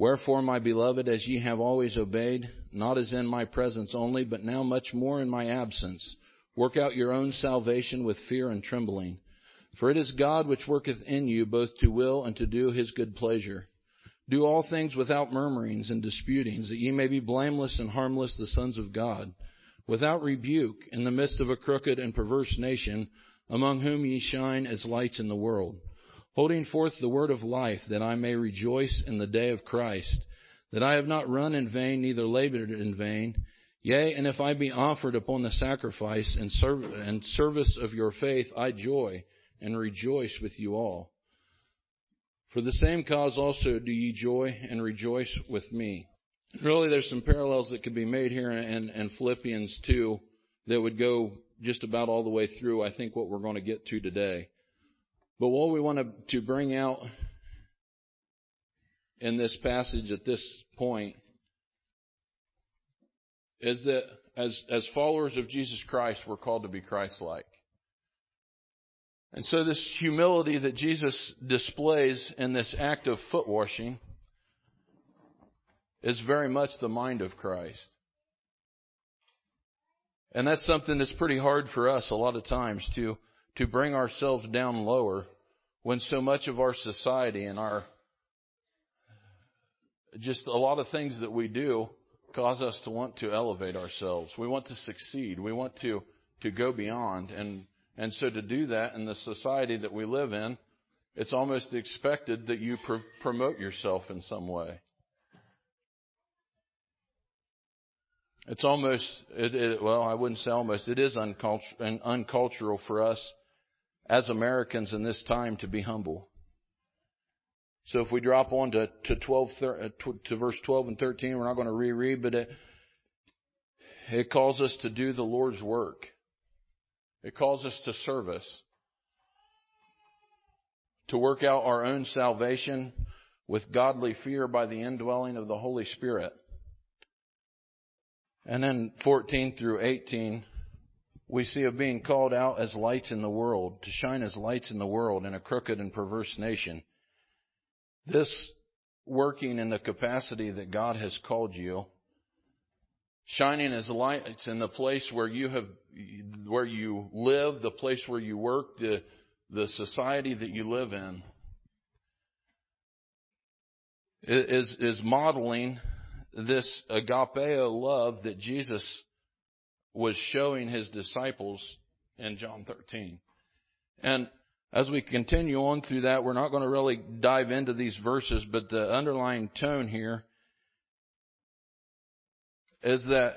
Wherefore, my beloved, as ye have always obeyed, not as in my presence only, but now much more in my absence, work out your own salvation with fear and trembling. For it is God which worketh in you both to will and to do his good pleasure. Do all things without murmurings and disputings, that ye may be blameless and harmless, the sons of God, without rebuke, in the midst of a crooked and perverse nation, among whom ye shine as lights in the world holding forth the word of life, that I may rejoice in the day of Christ, that I have not run in vain, neither labored in vain. Yea, and if I be offered upon the sacrifice and, and service of your faith, I joy and rejoice with you all. For the same cause also do ye joy and rejoice with me. Really, there's some parallels that could be made here in Philippians 2 that would go just about all the way through, I think, what we're going to get to today. But what we want to bring out in this passage at this point is that as, as followers of Jesus Christ, we're called to be Christ like. And so, this humility that Jesus displays in this act of foot washing is very much the mind of Christ. And that's something that's pretty hard for us a lot of times to to bring ourselves down lower when so much of our society and our just a lot of things that we do cause us to want to elevate ourselves. We want to succeed. We want to to go beyond and and so to do that in the society that we live in, it's almost expected that you pr- promote yourself in some way. It's almost, it, it, well, I wouldn't say almost, it is uncultural, uncultural for us as Americans in this time to be humble. So if we drop on to, to 12, uh, to verse 12 and 13, we're not going to reread, but it, it calls us to do the Lord's work. It calls us to service, to work out our own salvation with godly fear by the indwelling of the Holy Spirit. And then 14 through 18, we see of being called out as lights in the world, to shine as lights in the world in a crooked and perverse nation. This working in the capacity that God has called you, shining as lights in the place where you have, where you live, the place where you work, the, the society that you live in, is, is modeling this agapeo love that Jesus was showing his disciples in John 13. And as we continue on through that, we're not going to really dive into these verses, but the underlying tone here is that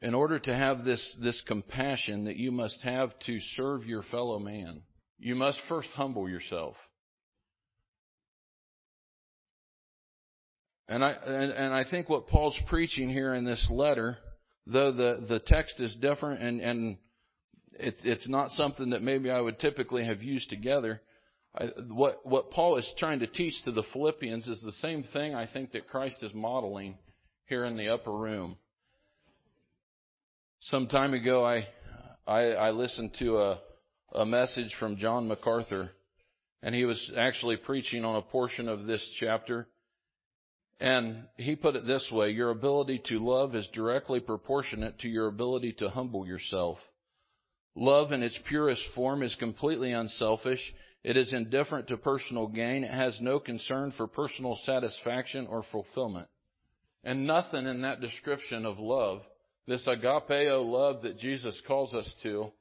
in order to have this, this compassion that you must have to serve your fellow man, you must first humble yourself. And I, and, and I think what Paul's preaching here in this letter though the, the text is different and, and it, it's not something that maybe I would typically have used together. I, what, what Paul is trying to teach to the Philippians is the same thing I think that Christ is modeling here in the upper room. Some time ago, I, I, I listened to a, a message from John MacArthur, and he was actually preaching on a portion of this chapter. And he put it this way Your ability to love is directly proportionate to your ability to humble yourself. Love in its purest form is completely unselfish. It is indifferent to personal gain. It has no concern for personal satisfaction or fulfillment. And nothing in that description of love, this agapeo love that Jesus calls us to,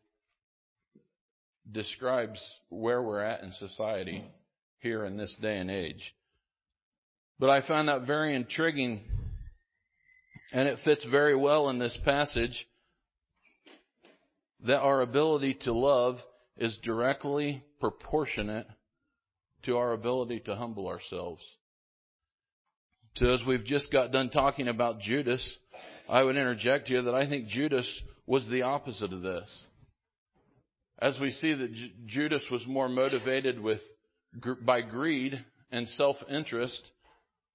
describes where we're at in society here in this day and age. But I find that very intriguing, and it fits very well in this passage that our ability to love is directly proportionate to our ability to humble ourselves. So as we've just got done talking about Judas, I would interject here that I think Judas was the opposite of this. As we see that J- Judas was more motivated with, by greed and self-interest,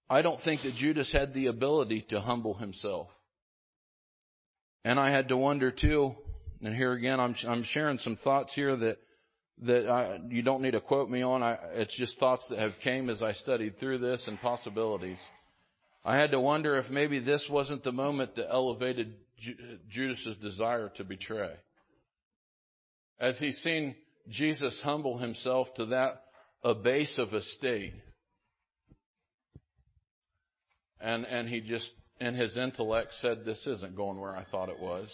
I don't think that Judas had the ability to humble himself. And I had to wonder too, and here again, I'm, I'm sharing some thoughts here that, that I, you don't need to quote me on. I, it's just thoughts that have came as I studied through this and possibilities. I had to wonder if maybe this wasn't the moment that elevated Judas's desire to betray. As he's seen Jesus humble himself to that abase of a state. And, and he just, in his intellect, said, This isn't going where I thought it was.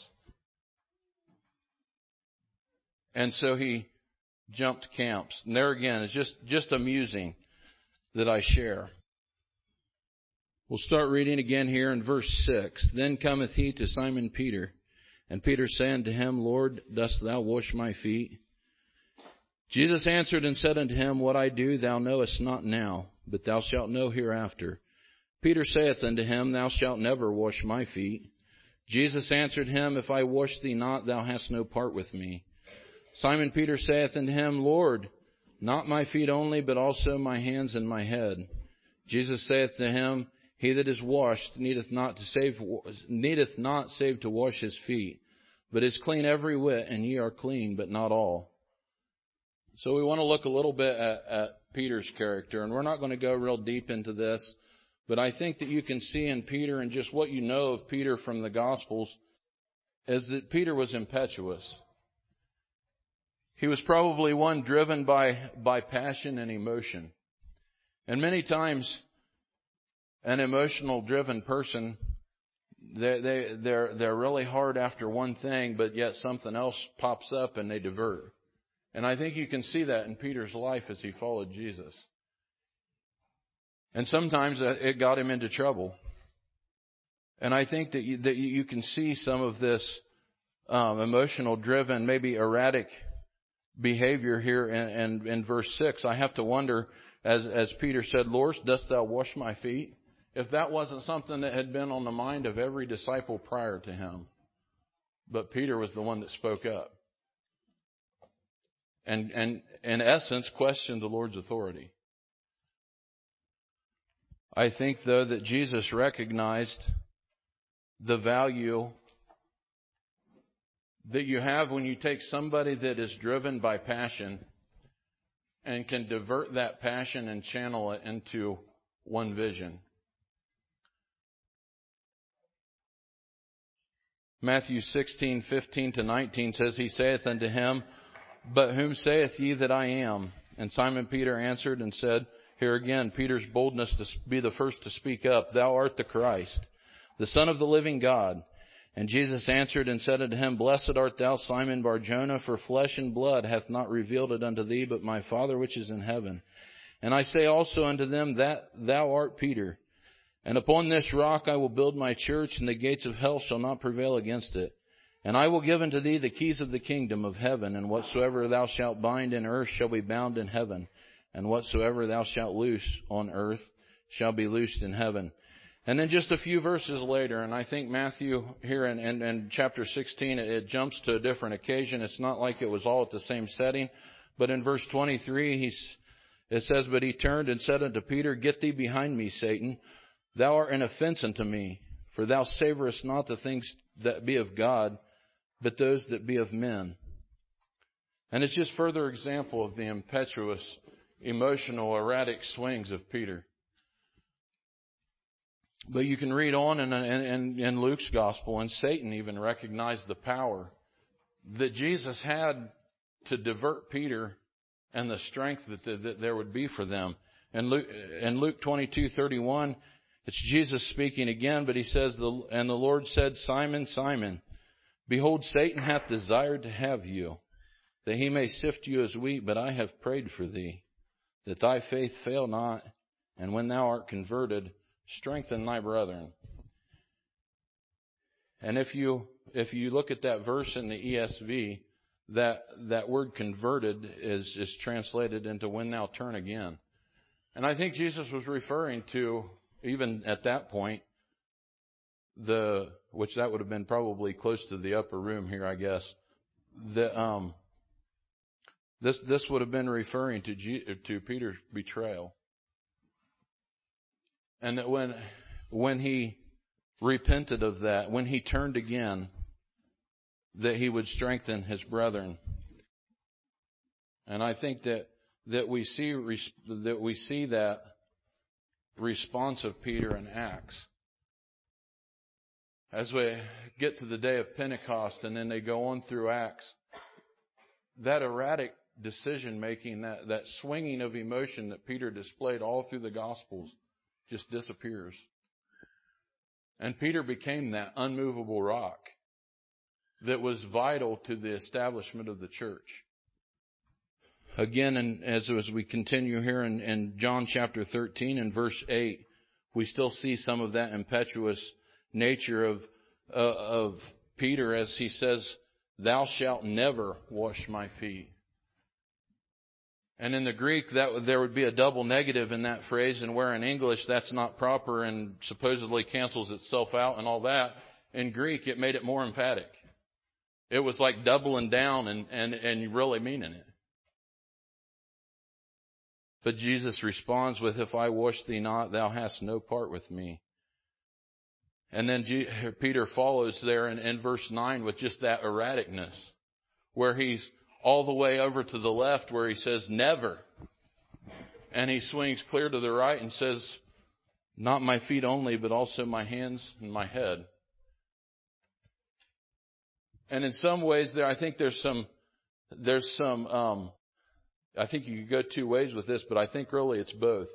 And so he jumped camps. And there again, it's just, just amusing that I share. We'll start reading again here in verse 6. Then cometh he to Simon Peter, and Peter said unto him, Lord, dost thou wash my feet? Jesus answered and said unto him, What I do thou knowest not now, but thou shalt know hereafter. Peter saith unto him, Thou shalt never wash my feet. Jesus answered him, If I wash thee not, thou hast no part with me. Simon Peter saith unto him, Lord, not my feet only, but also my hands and my head. Jesus saith to him, he that is washed needeth not to save, needeth not save to wash his feet, but is clean every whit, and ye are clean, but not all. So we want to look a little bit at, at Peter's character, and we're not going to go real deep into this, but I think that you can see in Peter and just what you know of Peter from the Gospels is that Peter was impetuous. He was probably one driven by, by passion and emotion. And many times, an emotional driven person, they, they, they're, they're really hard after one thing, but yet something else pops up and they divert. And I think you can see that in Peter's life as he followed Jesus. And sometimes it got him into trouble. And I think that you, that you can see some of this um, emotional driven, maybe erratic behavior here in, in, in verse 6. I have to wonder, as, as Peter said, Lord, dost thou wash my feet? if that wasn't something that had been on the mind of every disciple prior to him. But Peter was the one that spoke up. And, and in essence, questioned the Lord's authority. I think, though, that Jesus recognized the value that you have when you take somebody that is driven by passion and can divert that passion and channel it into one vision. Matthew 16:15 to 19 says, He saith unto him, But whom saith ye that I am? And Simon Peter answered and said, Here again, Peter's boldness to be the first to speak up, Thou art the Christ, the Son of the living God. And Jesus answered and said unto him, Blessed art thou, Simon Barjona, for flesh and blood hath not revealed it unto thee, but my Father which is in heaven. And I say also unto them that thou art Peter, and upon this rock I will build my church, and the gates of hell shall not prevail against it. And I will give unto thee the keys of the kingdom of heaven, and whatsoever thou shalt bind in earth shall be bound in heaven, and whatsoever thou shalt loose on earth shall be loosed in heaven. And then just a few verses later, and I think Matthew here in, in, in chapter 16, it, jumps to a different occasion. It's not like it was all at the same setting, but in verse 23, he's, it says, But he turned and said unto Peter, Get thee behind me, Satan. Thou art an offense unto me, for thou savorest not the things that be of God, but those that be of men. And it's just further example of the impetuous, emotional, erratic swings of Peter. But you can read on in, in, in, Luke's gospel, and Satan even recognized the power that Jesus had to divert Peter and the strength that, the, that there would be for them. In Luke, in Luke 22:31, it's Jesus speaking again, but he says, And the Lord said, Simon, Simon, behold, Satan hath desired to have you, that he may sift you as wheat, but I have prayed for thee, that thy faith fail not, and when thou art converted, strengthen thy brethren. And if you if you look at that verse in the ESV, that that word converted is is translated into when thou turn again. And I think Jesus was referring to even at that point, the which that would have been probably close to the upper room here, I guess. The um, this this would have been referring to G, to Peter's betrayal, and that when when he repented of that, when he turned again, that he would strengthen his brethren. And I think that that we see that we see that response of Peter in Acts. As we get to the day of Pentecost and then they go on through Acts, that erratic decision making, that, that swinging of emotion that Peter displayed all through the Gospels just disappears. And Peter became that unmovable rock that was vital to the establishment of the church. Again, and as, as we continue here in, in John chapter 13 and verse 8, we still see some of that impetuous nature of, uh, of Peter as he says, Thou shalt never wash my feet. And in the Greek, that there would be a double negative in that phrase, and where in English that's not proper and supposedly cancels itself out and all that, in Greek it made it more emphatic. It was like doubling down and, and, and really meaning it. But Jesus responds with, If I wash thee not, thou hast no part with me. And then Peter follows there in, in verse 9 with just that erraticness, where he's all the way over to the left, where he says, Never. And he swings clear to the right and says, Not my feet only, but also my hands and my head. And in some ways, there, I think there's some, there's some um, I think you could go two ways with this, but I think really it's both.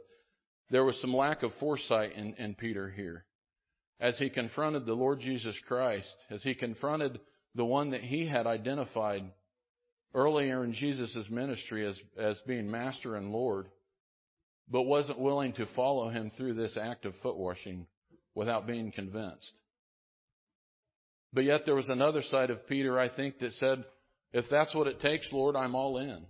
There was some lack of foresight in, in Peter here. As he confronted the Lord Jesus Christ, as he confronted the one that he had identified earlier in Jesus' ministry as, as being master and Lord, but wasn't willing to follow him through this act of foot washing without being convinced. But yet there was another side of Peter, I think, that said, if that's what it takes, Lord, I'm all in.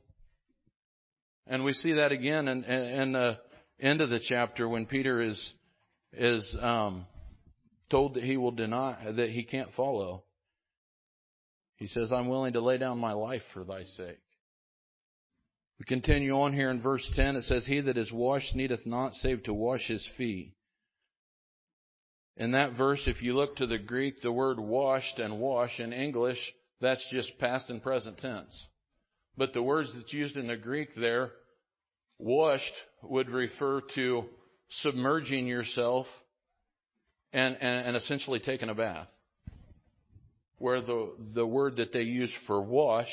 And we see that again in, in the end of the chapter when Peter is is um, told that he will deny that he can't follow. He says, "I'm willing to lay down my life for thy sake." We continue on here in verse 10. It says, He that is washed needeth not save to wash his feet. In that verse, if you look to the Greek, the word washed and wash in English, that's just past and present tense. But the words that's used in the Greek there, washed, would refer to submerging yourself and, and, and essentially taking a bath. Where the, the word that they use for wash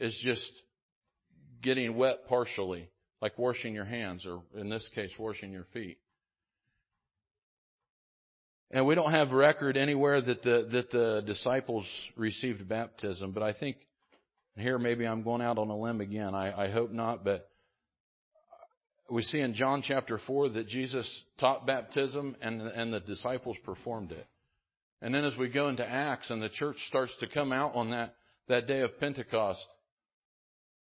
is just getting wet partially, like washing your hands, or in this case, washing your feet. And we don't have record anywhere that the that the disciples received baptism, but I think here maybe I'm going out on a limb again. I, I hope not, but we see in John chapter 4 that Jesus taught baptism and, and the disciples performed it. And then as we go into Acts and the church starts to come out on that, that day of Pentecost,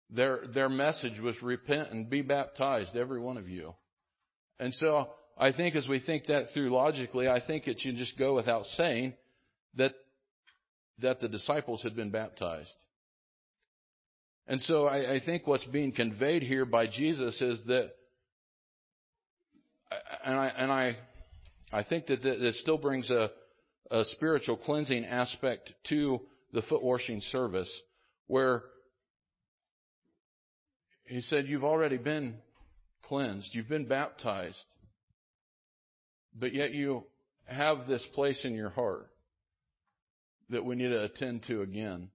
their, their message was repent and be baptized, every one of you. And so I think as we think that through logically, I think it should just go without saying that, that the disciples had been baptized. And so I, I think what's being conveyed here by Jesus is that, and I, and I, I think that it still brings a, a spiritual cleansing aspect to the foot washing service where he said, You've already been cleansed, you've been baptized, but yet you have this place in your heart that we need to attend to again.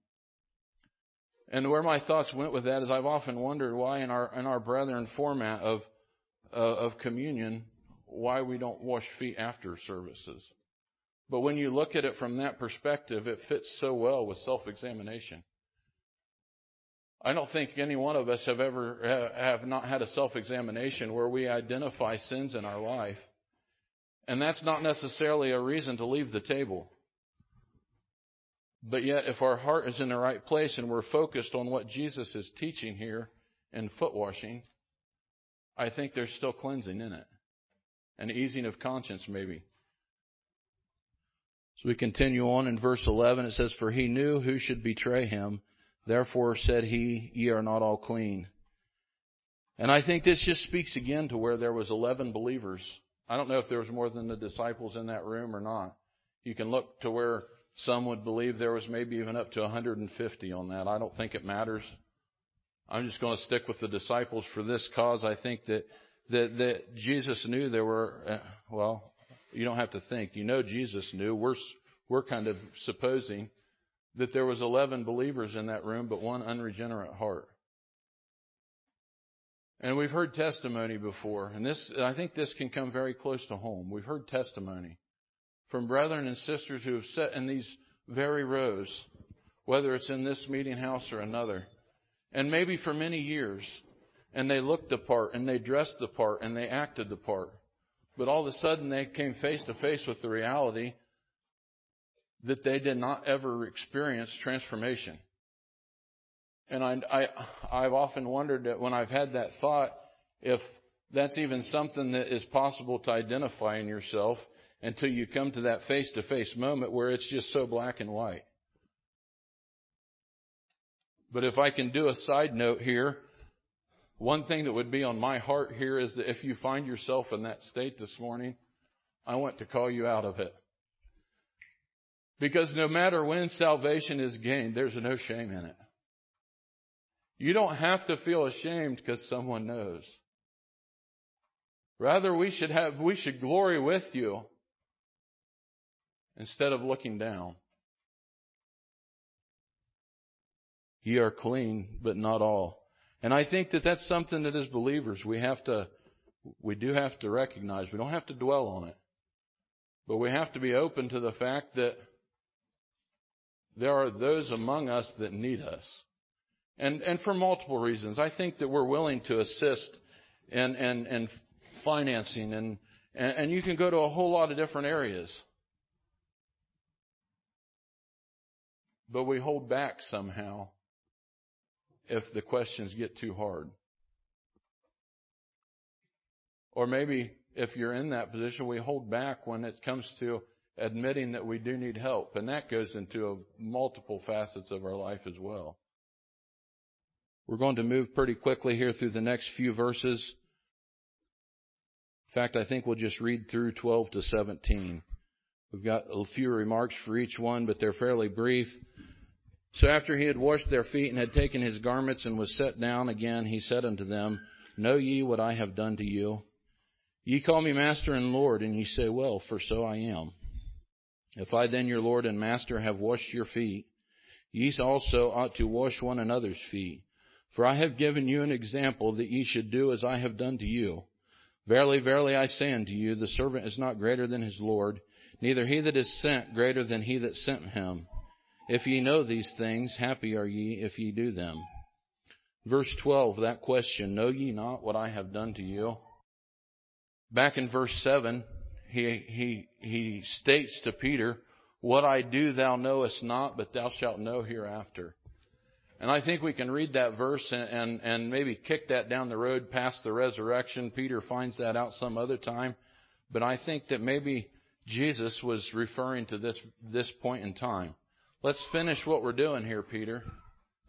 And where my thoughts went with that is I've often wondered why in our in our brethren format of uh, of communion why we don't wash feet after services. But when you look at it from that perspective, it fits so well with self-examination. I don't think any one of us have ever have not had a self-examination where we identify sins in our life. And that's not necessarily a reason to leave the table. But yet, if our heart is in the right place and we're focused on what Jesus is teaching here in foot washing, I think there's still cleansing in it. An easing of conscience, maybe. So we continue on in verse 11. It says, For he knew who should betray him. Therefore said he, Ye are not all clean. And I think this just speaks again to where there was 11 believers. I don't know if there was more than the disciples in that room or not. You can look to where some would believe there was maybe even up to 150 on that. I don't think it matters. I'm just going to stick with the disciples for this cause. I think that that, that Jesus knew there were, uh, well, you don't have to think. You know Jesus knew. We're, we're kind of supposing that there was 11 believers in that room, but one unregenerate heart. And we've heard testimony before, and this, I think this can come very close to home. We've heard testimony from brethren and sisters who have sat in these very rows, whether it's in this meeting house or another, and maybe for many years, and they looked the part and they dressed the part and they acted the part. But all of a sudden they came face to face with the reality that they did not ever experience transformation. And I, I, I've often wondered that when I've had that thought, if that's even something that is possible to identify in yourself until you come to that face to face moment where it's just so black and white. But if I can do a side note here, one thing that would be on my heart here is that if you find yourself in that state this morning, I want to call you out of it. Because no matter when salvation is gained, there's no shame in it. You don't have to feel ashamed because someone knows. Rather, we should have, we should glory with you instead of looking down. Ye are clean, but not all. And I think that that's something that as believers we have to, we do have to recognize. We don't have to dwell on it. But we have to be open to the fact that there are those among us that need us. And, and for multiple reasons. I think that we're willing to assist in, in, in financing and, and you can go to a whole lot of different areas. But we hold back somehow if the questions get too hard. Or maybe if you're in that position, we hold back when it comes to admitting that we do need help. And that goes into multiple facets of our life as well. We're going to move pretty quickly here through the next few verses. In fact, I think we'll just read through 12 to 17. We've got a few remarks for each one, but they're fairly brief. So after he had washed their feet and had taken his garments and was set down again, he said unto them, Know ye what I have done to you? Ye call me Master and Lord, and ye say, Well, for so I am. If I then, your Lord and Master, have washed your feet, ye also ought to wash one another's feet. For I have given you an example that ye should do as I have done to you. Verily, verily, I say unto you, the servant is not greater than his Lord, neither he that is sent greater than he that sent him. If ye know these things, happy are ye if ye do them. Verse 12, that question, Know ye not what I have done to you? Back in verse 7, he, he, he states to Peter, What I do thou knowest not, but thou shalt know hereafter. And I think we can read that verse and, and, and maybe kick that down the road past the resurrection. Peter finds that out some other time. But I think that maybe Jesus was referring to this, this point in time. Let's finish what we're doing here, Peter,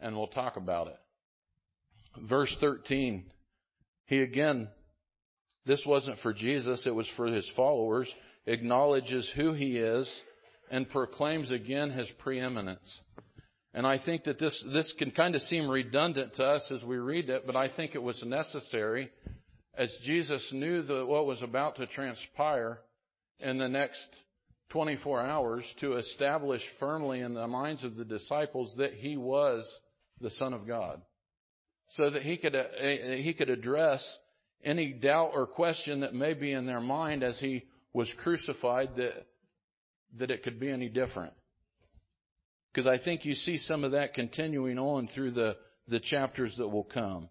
and we'll talk about it. Verse 13. He again, this wasn't for Jesus, it was for his followers, acknowledges who he is and proclaims again his preeminence. And I think that this, this can kind of seem redundant to us as we read it, but I think it was necessary as Jesus knew that what was about to transpire in the next 24 hours to establish firmly in the minds of the disciples that he was the Son of God. So that he could, uh, he could address any doubt or question that may be in their mind as he was crucified that, that it could be any different. Because I think you see some of that continuing on through the, the chapters that will come.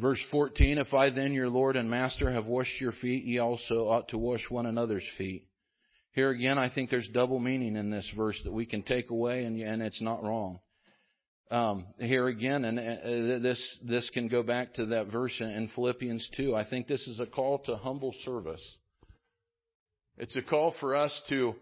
Verse 14, If I then, your Lord and Master, have washed your feet, ye also ought to wash one another's feet. Here again, I think there's double meaning in this verse that we can take away, and, and it's not wrong. Um, here again, and uh, this this can go back to that verse in Philippians 2. I think this is a call to humble service. It's a call for us to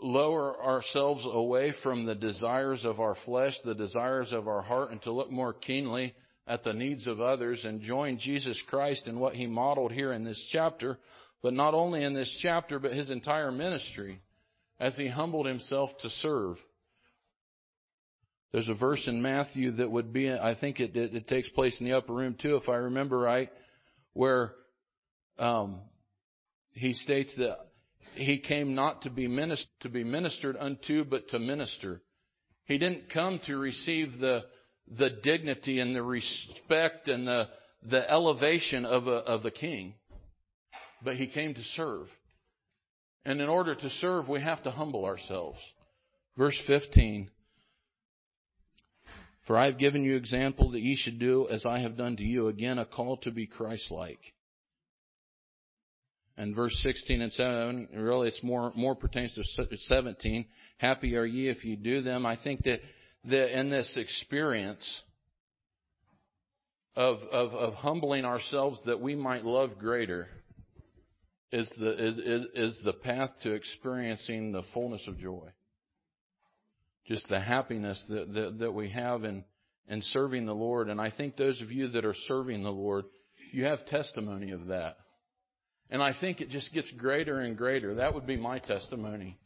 lower ourselves away from the desires of our flesh, the desires of our heart, and to look more keenly at the needs of others and join Jesus Christ in what he modeled here in this chapter, but not only in this chapter, but his entire ministry as he humbled himself to serve. There's a verse in Matthew that would be, I think it, it, it takes place in the upper room too, if I remember right, where um, he states that he came not to be, minist- to be ministered unto, but to minister. He didn't come to receive the, the dignity and the respect and the, the elevation of, a, of the king, but he came to serve. And in order to serve, we have to humble ourselves. Verse 15. For I have given you example that ye should do as I have done to you. Again, a call to be Christ-like. And verse 16 and 17, really it's more, more pertains to 17. Happy are ye if you do them. I think that, that in this experience of, of, of humbling ourselves that we might love greater is the, is, is, is the path to experiencing the fullness of joy just the happiness that, that, that we have in, in serving the Lord. And I think those of you that are serving the Lord, you have testimony of that. And I think it just gets greater and greater. That would be my testimony.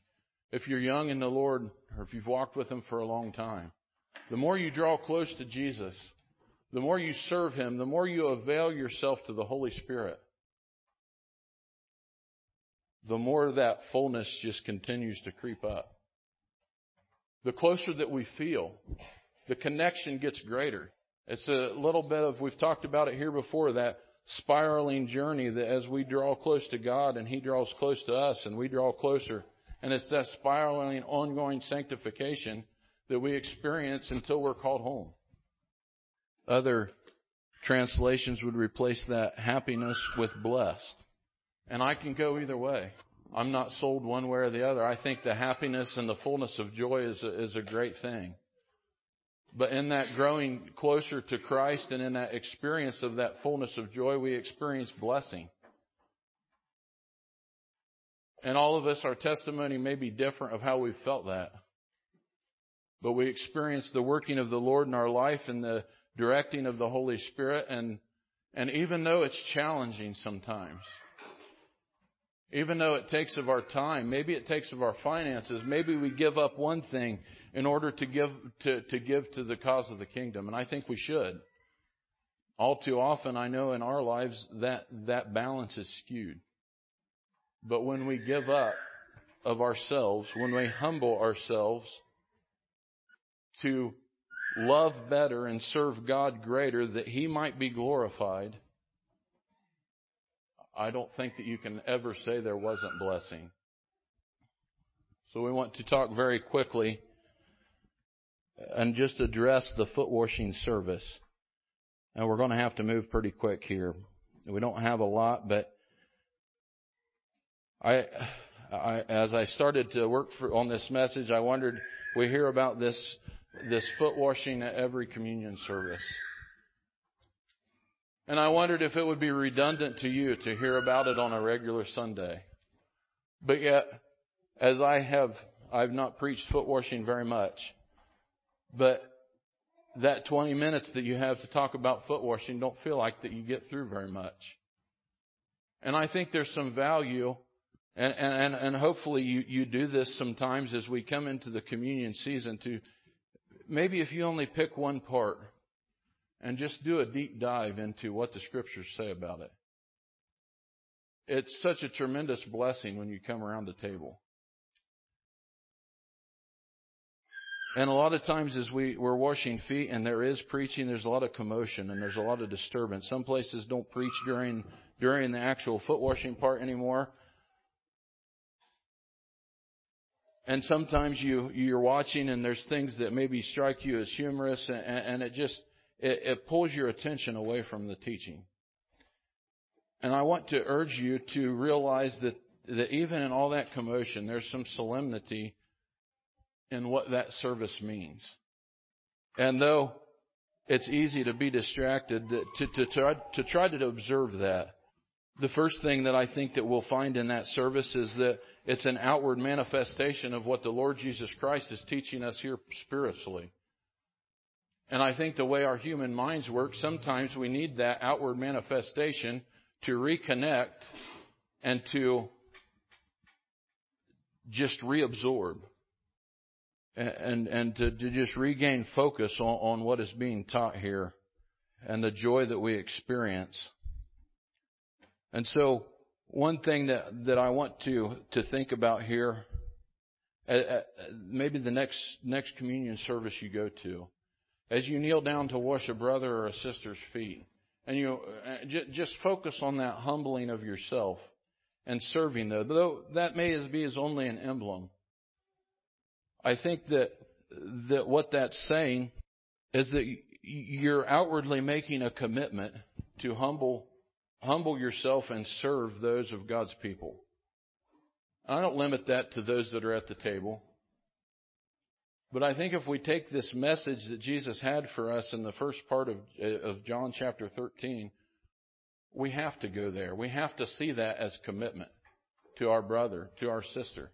If you're young in the Lord, or if you've walked with Him for a long time, the more you draw close to Jesus, the more you serve Him, the more you avail yourself to the Holy Spirit, the more that fullness just continues to creep up the closer that we feel, the connection gets greater. It's a little bit of, we've talked about it here before, that spiraling journey that as we draw close to God and He draws close to us and we draw closer. And it's that spiraling, ongoing sanctification that we experience until we're called home. Other translations would replace that happiness with blessed. And I can go either way. I'm not sold one way or the other. I think the happiness and the fullness of joy is a, is a great thing. But in that growing closer to Christ and in that experience of that fullness of joy, we experience blessing. And all of us, our testimony may be different of how we felt that. But we experience the working of the Lord in our life and the directing of the Holy Spirit. And, and even though it's challenging sometimes, even though it takes of our time, maybe it takes of our finances, maybe we give up one thing in order to give to, to give to the cause of the kingdom. And I think we should. All too often I know in our lives that that balance is skewed. But when we give up of ourselves, when we humble ourselves to love better and serve God greater that He might be glorified, I don't think that you can ever say there wasn't blessing. So we want to talk very quickly and just address the foot washing service. And we're going to have to move pretty quick here. We don't have a lot, but I, I as I started to work for, on this message, I wondered we hear about this this foot washing at every communion service. And I wondered if it would be redundant to you to hear about it on a regular Sunday. But yet, as I have, I've not preached foot washing very much, but that 20 minutes that you have to talk about foot washing don't feel like that you get through very much. And I think there's some value, and, and, and hopefully you, you do this sometimes as we come into the communion season to maybe if you only pick one part and just do a deep dive into what the scriptures say about it. It's such a tremendous blessing when you come around the table. And a lot of times as we, we're washing feet and there is preaching, there's a lot of commotion and there's a lot of disturbance. Some places don't preach during, during the actual foot washing part anymore. And sometimes you, you're watching and there's things that maybe strike you as humorous and, and it just, it, it pulls your attention away from the teaching. And I want to urge you to realize that, that even in all that commotion, there's some solemnity in what that service means. And though it's easy to be distracted, to, to, try, to try to observe that the first thing that I think that we'll find in that service is that it's an outward manifestation of what the Lord Jesus Christ is teaching us here spiritually. And I think the way our human minds work, sometimes we need that outward manifestation to reconnect and to just reabsorb and, and to, to just regain focus on, on what is being taught here and the joy that we experience. And so, one thing that, that I want to, to think about here, uh, uh, maybe the next, next communion service you go to, as you kneel down to wash a brother or a sister's feet, and you uh, just focus on that humbling of yourself and serving them, though that may be as only an emblem. I think that that what that's saying is that you're outwardly making a commitment to humble humble yourself and serve those of God's people. I don't limit that to those that are at the table. But I think if we take this message that Jesus had for us in the first part of, uh, of John chapter 13, we have to go there. We have to see that as commitment to our brother, to our sister.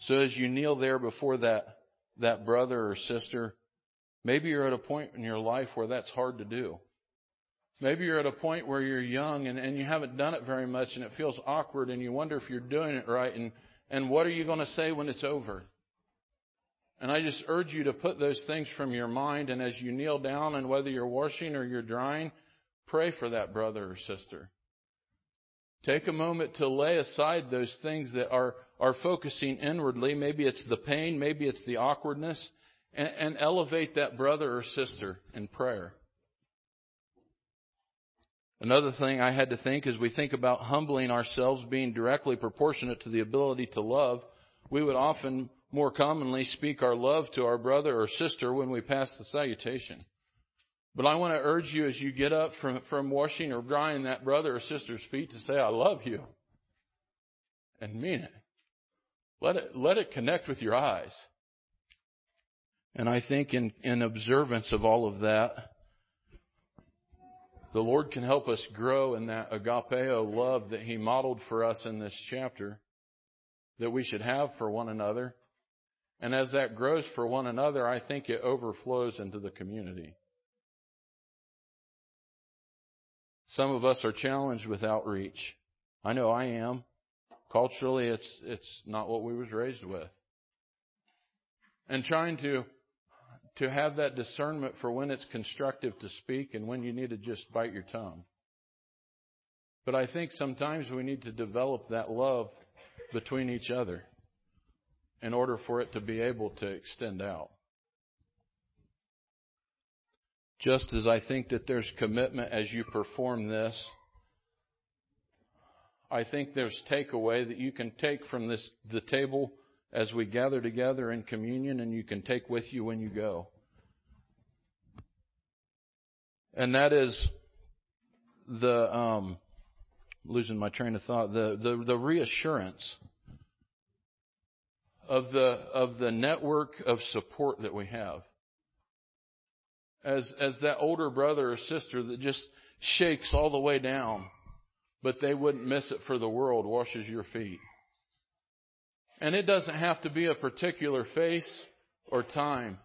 So as you kneel there before that, that brother or sister, maybe you're at a point in your life where that's hard to do. Maybe you're at a point where you're young and, and you haven't done it very much and it feels awkward and you wonder if you're doing it right and, and what are you going to say when it's over? And I just urge you to put those things from your mind and as you kneel down and whether you're washing or you're drying, pray for that brother or sister. Take a moment to lay aside those things that are, are focusing inwardly. Maybe it's the pain, maybe it's the awkwardness, and, and elevate that brother or sister in prayer. Another thing I had to think as we think about humbling ourselves being directly proportionate to the ability to love, we would often more commonly speak our love to our brother or sister when we pass the salutation. But I want to urge you as you get up from, from washing or drying that brother or sister's feet to say, I love you. And mean it. Let it, let it connect with your eyes. And I think in, in observance of all of that, the Lord can help us grow in that agapeo love that He modeled for us in this chapter that we should have for one another. And as that grows for one another, I think it overflows into the community. Some of us are challenged with outreach. I know I am. Culturally, it's, it's not what we was raised with. And trying to, to have that discernment for when it's constructive to speak and when you need to just bite your tongue. But I think sometimes we need to develop that love between each other in order for it to be able to extend out. Just as I think that there's commitment as you perform this, I think there's takeaway that you can take from this the table as we gather together in communion and you can take with you when you go. And that is the um, losing my train of thought, the, the, the reassurance of the of the network of support that we have as, as that older brother or sister that just shakes all the way down, but they wouldn't miss it for the world, washes your feet. And it doesn't have to be a particular face or time,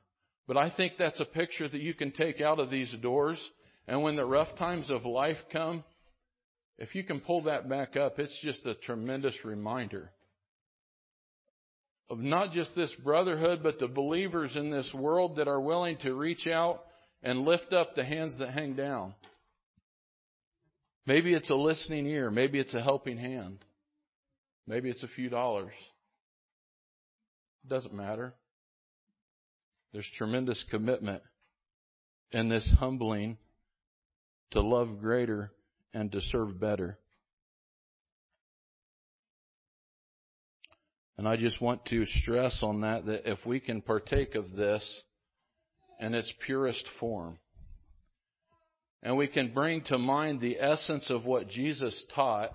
but I think that's a picture that you can take out of these doors. And when the rough times of life come, if you can pull that back up, it's just a tremendous reminder of not just this brotherhood, but the believers in this world that are willing to reach out and lift up the hands that hang down. Maybe it's a listening ear. Maybe it's a helping hand. Maybe it's a few dollars. Doesn't matter. There's tremendous commitment in this humbling to love greater and to serve better. And I just want to stress on that that if we can partake of this, in its purest form. And we can bring to mind the essence of what Jesus taught.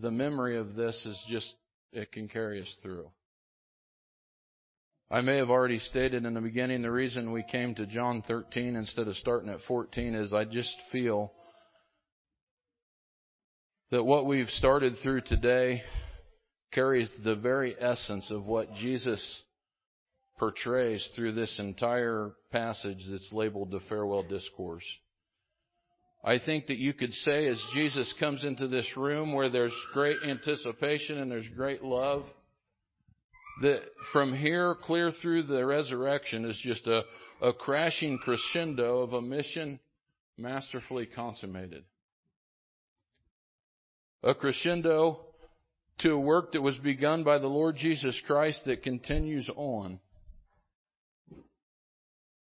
The memory of this is just, it can carry us through. I may have already stated in the beginning the reason we came to John 13 instead of starting at 14 is I just feel that what we've started through today carries the very essence of what Jesus portrays through this entire passage that's labeled the farewell discourse. I think that you could say as Jesus comes into this room where there's great anticipation and there's great love, that from here clear through the resurrection is just a, a crashing crescendo of a mission masterfully consummated. A crescendo to a work that was begun by the Lord Jesus Christ that continues on.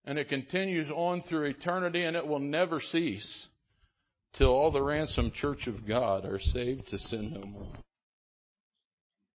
And it continues on through eternity and it will never cease till all the ransomed church of God are saved to sin no more.